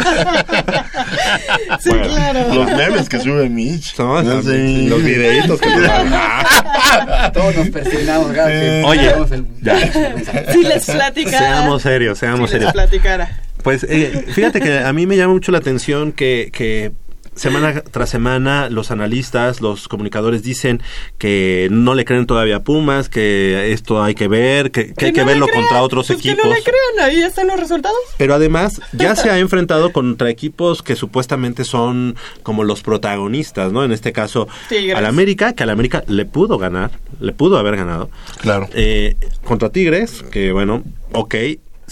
Sí, claro. Los memes que sube Mitch. No, No sé. los videitos que Todos nos persignamos, Eh, Oye, tenemos el- ya. Si les platicara. Seamos serios, seamos si les serios. platicara. Pues eh, fíjate que a mí me llama mucho la atención que, que semana tras semana los analistas, los comunicadores dicen que no le creen todavía a Pumas, que esto hay que ver, que, que hay que no verlo crean, contra otros pues equipos. Que no le crean, ahí están los resultados. Pero además ya se ha enfrentado contra equipos que supuestamente son como los protagonistas, ¿no? En este caso Tigres. al América, que al América le pudo ganar, le pudo haber ganado. Claro. Eh, contra Tigres, que bueno, ok,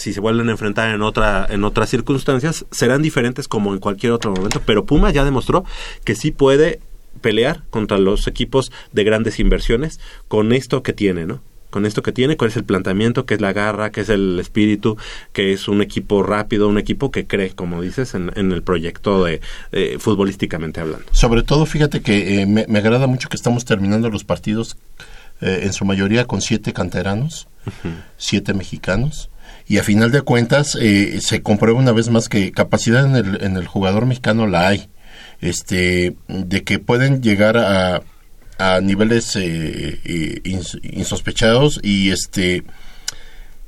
si se vuelven a enfrentar en otra en otras circunstancias, serán diferentes como en cualquier otro momento, pero Puma ya demostró que sí puede pelear contra los equipos de grandes inversiones con esto que tiene, ¿no? Con esto que tiene, cuál es el planteamiento, que es la garra, que es el espíritu, que es un equipo rápido, un equipo que cree, como dices, en, en el proyecto de eh, futbolísticamente hablando. Sobre todo, fíjate que eh, me, me agrada mucho que estamos terminando los partidos eh, en su mayoría con siete canteranos, siete mexicanos. Y a final de cuentas eh, se comprueba una vez más que capacidad en el, en el jugador mexicano la hay. Este, de que pueden llegar a, a niveles eh, eh, ins- insospechados y este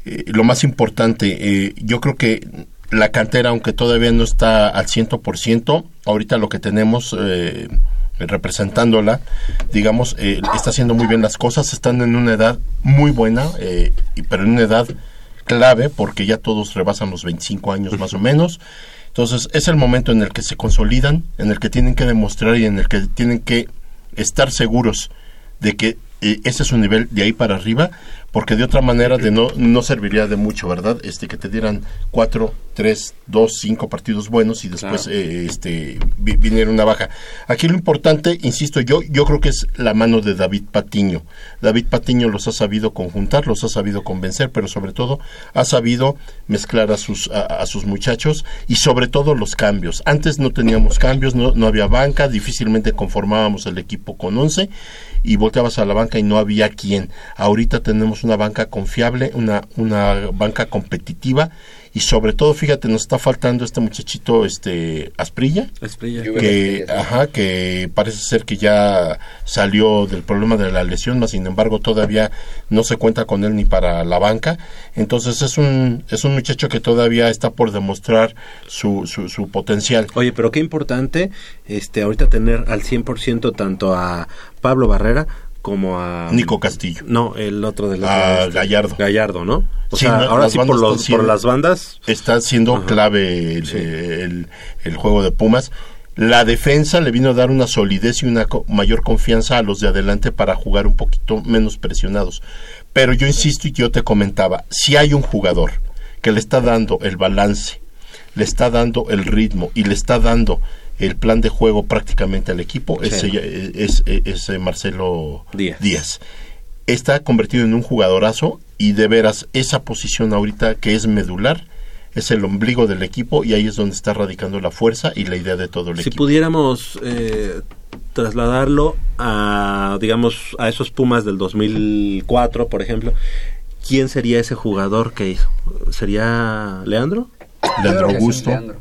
eh, lo más importante, eh, yo creo que la cantera, aunque todavía no está al 100%, ahorita lo que tenemos representándola, digamos, está haciendo muy bien las cosas, están en una edad muy buena, pero en una edad clave, porque ya todos rebasan los 25 años más o menos. Entonces, es el momento en el que se consolidan, en el que tienen que demostrar y en el que tienen que estar seguros de que eh, ese es su nivel de ahí para arriba, porque de otra manera de no, no serviría de mucho, ¿verdad? Este que te dieran cuatro, tres, dos, cinco partidos buenos y después Claro. eh, este vi- viniera una baja. Aquí lo importante, insisto yo, yo creo que es la mano de David Patiño. David Patiño los ha sabido conjuntar, los ha sabido convencer, pero sobre todo ha sabido mezclar a sus a, a sus muchachos y sobre todo los cambios. Antes no teníamos cambios, no, no había banca, difícilmente conformábamos el equipo con 11 y volteabas a la banca y no había quien. Ahorita tenemos una banca confiable, una, una banca competitiva y sobre todo, fíjate, nos está faltando este muchachito, este Asprilla, que, ajá, que parece ser que ya salió del problema de la lesión, mas sin embargo todavía no se cuenta con él ni para la banca. Entonces es un, es un muchacho que todavía está por demostrar su, su, su potencial. Oye, pero qué importante este ahorita tener al 100% tanto a Pablo Barrera como a Nico Castillo. No, el otro de A la Gallardo. Gallardo, ¿no? O Sí, sea, no, ahora sí por, los, están siendo- por las bandas está siendo clave el, el- el juego de Pumas. La defensa le vino a dar una solidez y una mayor confianza a los de adelante para jugar un poquito menos presionados. Pero yo insisto y yo te comentaba, si hay un jugador que le está dando el balance, le está dando el ritmo y le está dando el plan de juego prácticamente al equipo, es, es- es- es, eh, Marcelo Díaz. Díaz está convertido en un jugadorazo y de veras esa posición ahorita que es medular es el ombligo del equipo y ahí es donde está radicando la fuerza y la idea de todo el si equipo. pudiéramos eh, trasladarlo a digamos a esos Pumas del 2004, por ejemplo, ¿quién sería ese jugador que hizo? ¿Sería Leandro? Leandro Augusto. Leandro.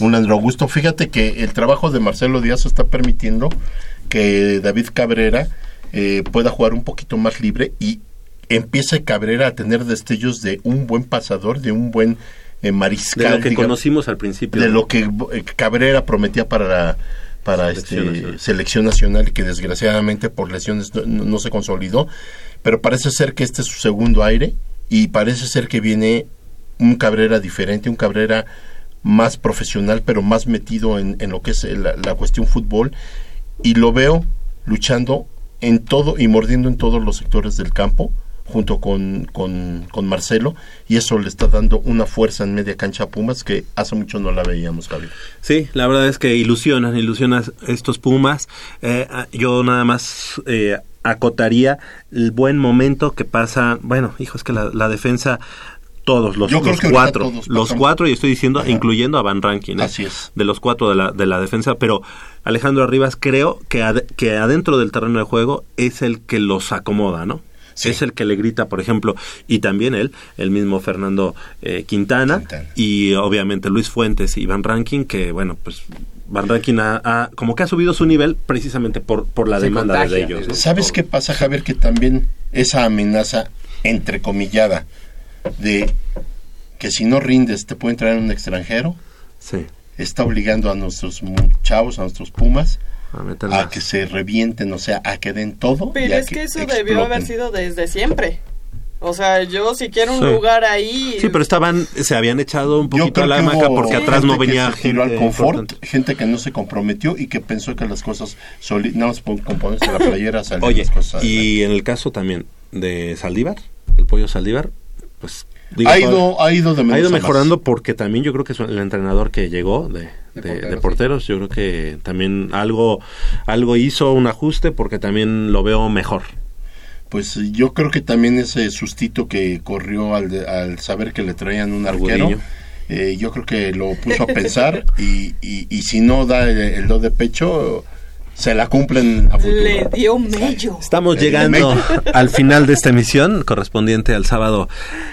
Un Leandro Augusto. Fíjate que el trabajo de Marcelo Díaz está permitiendo que David Cabrera eh, pueda jugar un poquito más libre y empiece Cabrera a tener destellos de un buen pasador, de un buen eh, mariscal. De lo que digamos. conocimos al principio. de ¿no? lo que eh, Cabrera prometía para la para Selección este nacional. selección nacional que desgraciadamente por lesiones no se consolidó pero parece ser que este es su segundo aire y parece ser que viene un Cabrera diferente un Cabrera más profesional pero más metido en, en lo que es la, la cuestión fútbol y lo veo luchando en todo y mordiendo en todos los sectores del campo junto con, con, con Marcelo y eso le está dando una fuerza en media cancha a Pumas que hace mucho no la veíamos, Javier. Sí, la verdad es que ilusionan, ilusionan estos Pumas. Eh, ah, yo nada más eh, acotaría el buen momento que pasa, bueno, hijo, es que la defensa todos los, Yo creo los que cuatro todos los cuatro y estoy diciendo Ajá. incluyendo a Van Rankin ¿eh? Así es. de los cuatro de la, de la defensa pero Alejandro Rivas creo que, ad- que adentro del terreno de juego es el que los acomoda ¿no? Sí. es el que le grita por ejemplo y también él el mismo Fernando eh, Quintana, Quintana. y obviamente Luis Fuentes y Van Rankin que bueno pues Van Rankin ha, ha- como que ha subido su nivel precisamente por, por la Se demanda contagia, de ellos ¿no? ¿Sabes qué pasa, Javier? Que también esa amenaza entrecomillada de que si no rindes te pueden traer un extranjero, sí está obligando a nuestros chavos, a nuestros Pumas, a que se revienten, o sea, a que den todo. y Pero a es que eso exploten. debió haber sido desde siempre. O sea, yo si quiero un Sí. lugar ahí... Sí, pero estaban, se habían echado un poquito a la que hamaca porque atrás gente no que venía se tiró al gente confort, importante. gente que no se comprometió y que pensó que las cosas soli- nada más con con ponerse la playera salían Oye, las cosas. y en el caso también de Saldívar, el pollo Saldívar, pues digo, ha ido, ha ido de menos ha ido mejorando porque también yo creo que es el entrenador que llegó de, de- de porteros, porteros, yo creo que también algo algo hizo un ajuste porque también lo veo mejor. Pues yo creo que también ese sustito que corrió al, de- al saber que le traían un arquero, eh, yo creo que lo puso a pensar y, y, y si no da el, el do de pecho, se la cumplen a futuro. Le dio mello. Estamos llegando al final de esta emisión correspondiente al sábado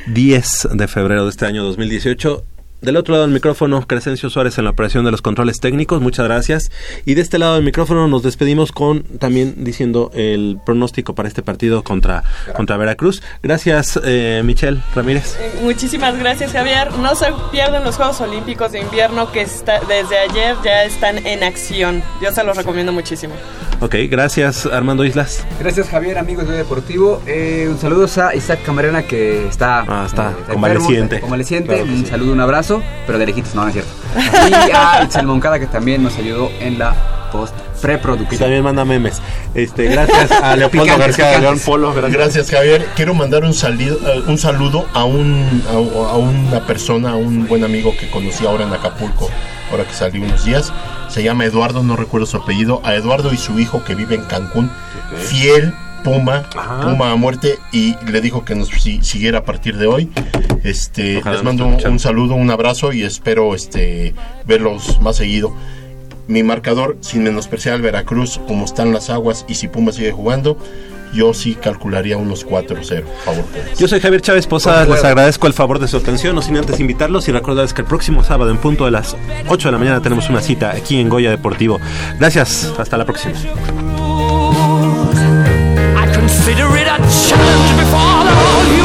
10 de febrero de este año 2018. Del otro lado del micrófono, Crescencio Suárez en la operación de los controles técnicos, muchas gracias. Y de este lado del micrófono nos despedimos con también diciendo el pronóstico para este partido contra, contra Veracruz. Gracias, eh, Michelle Ramírez. Eh, Muchísimas gracias, Javier. No se pierden los Juegos Olímpicos de Invierno que está, desde ayer ya están en acción. Yo se los recomiendo muchísimo. Ok, gracias, Armando Islas. Gracias Javier, amigos de Deportivo. Eh, un saludo a Isaac Camarena que está, Ah, está eh, enfermo, convaleciente. está convaleciente. Claro que un sí. saludo, un abrazo, pero de lejitos, no, no es cierto. Y a Itzel Moncada que también nos ayudó en la post Y preproducción. también manda memes. Este, gracias a Leopoldo Picantes, García de León picantes. Polo. Gracias. Gracias Javier. Quiero mandar un, salido, eh, un saludo a, un, a, a una persona, a un buen amigo que conocí ahora en Acapulco, ahora que salí unos días. Se llama Eduardo, no recuerdo su apellido. A Eduardo y su hijo que vive en Cancún. Fiel Puma, Ajá. Puma a muerte. Y le dijo que nos si- siguiera a partir de hoy. Este, Ojalá les mando un, saludo, un abrazo y espero este, verlos más seguido. Mi marcador, sin menospreciar al Veracruz, como están las aguas y si Puma sigue jugando, yo sí calcularía unos 4-0. Favor. Yo soy Javier Chávez Posadas, les agradezco el favor de su atención, no sin antes invitarlos y recordarles que el próximo sábado en punto de las 8 de la mañana tenemos una cita aquí en Goya Deportivo. Gracias, hasta la próxima. Consider it a challenge before the whole.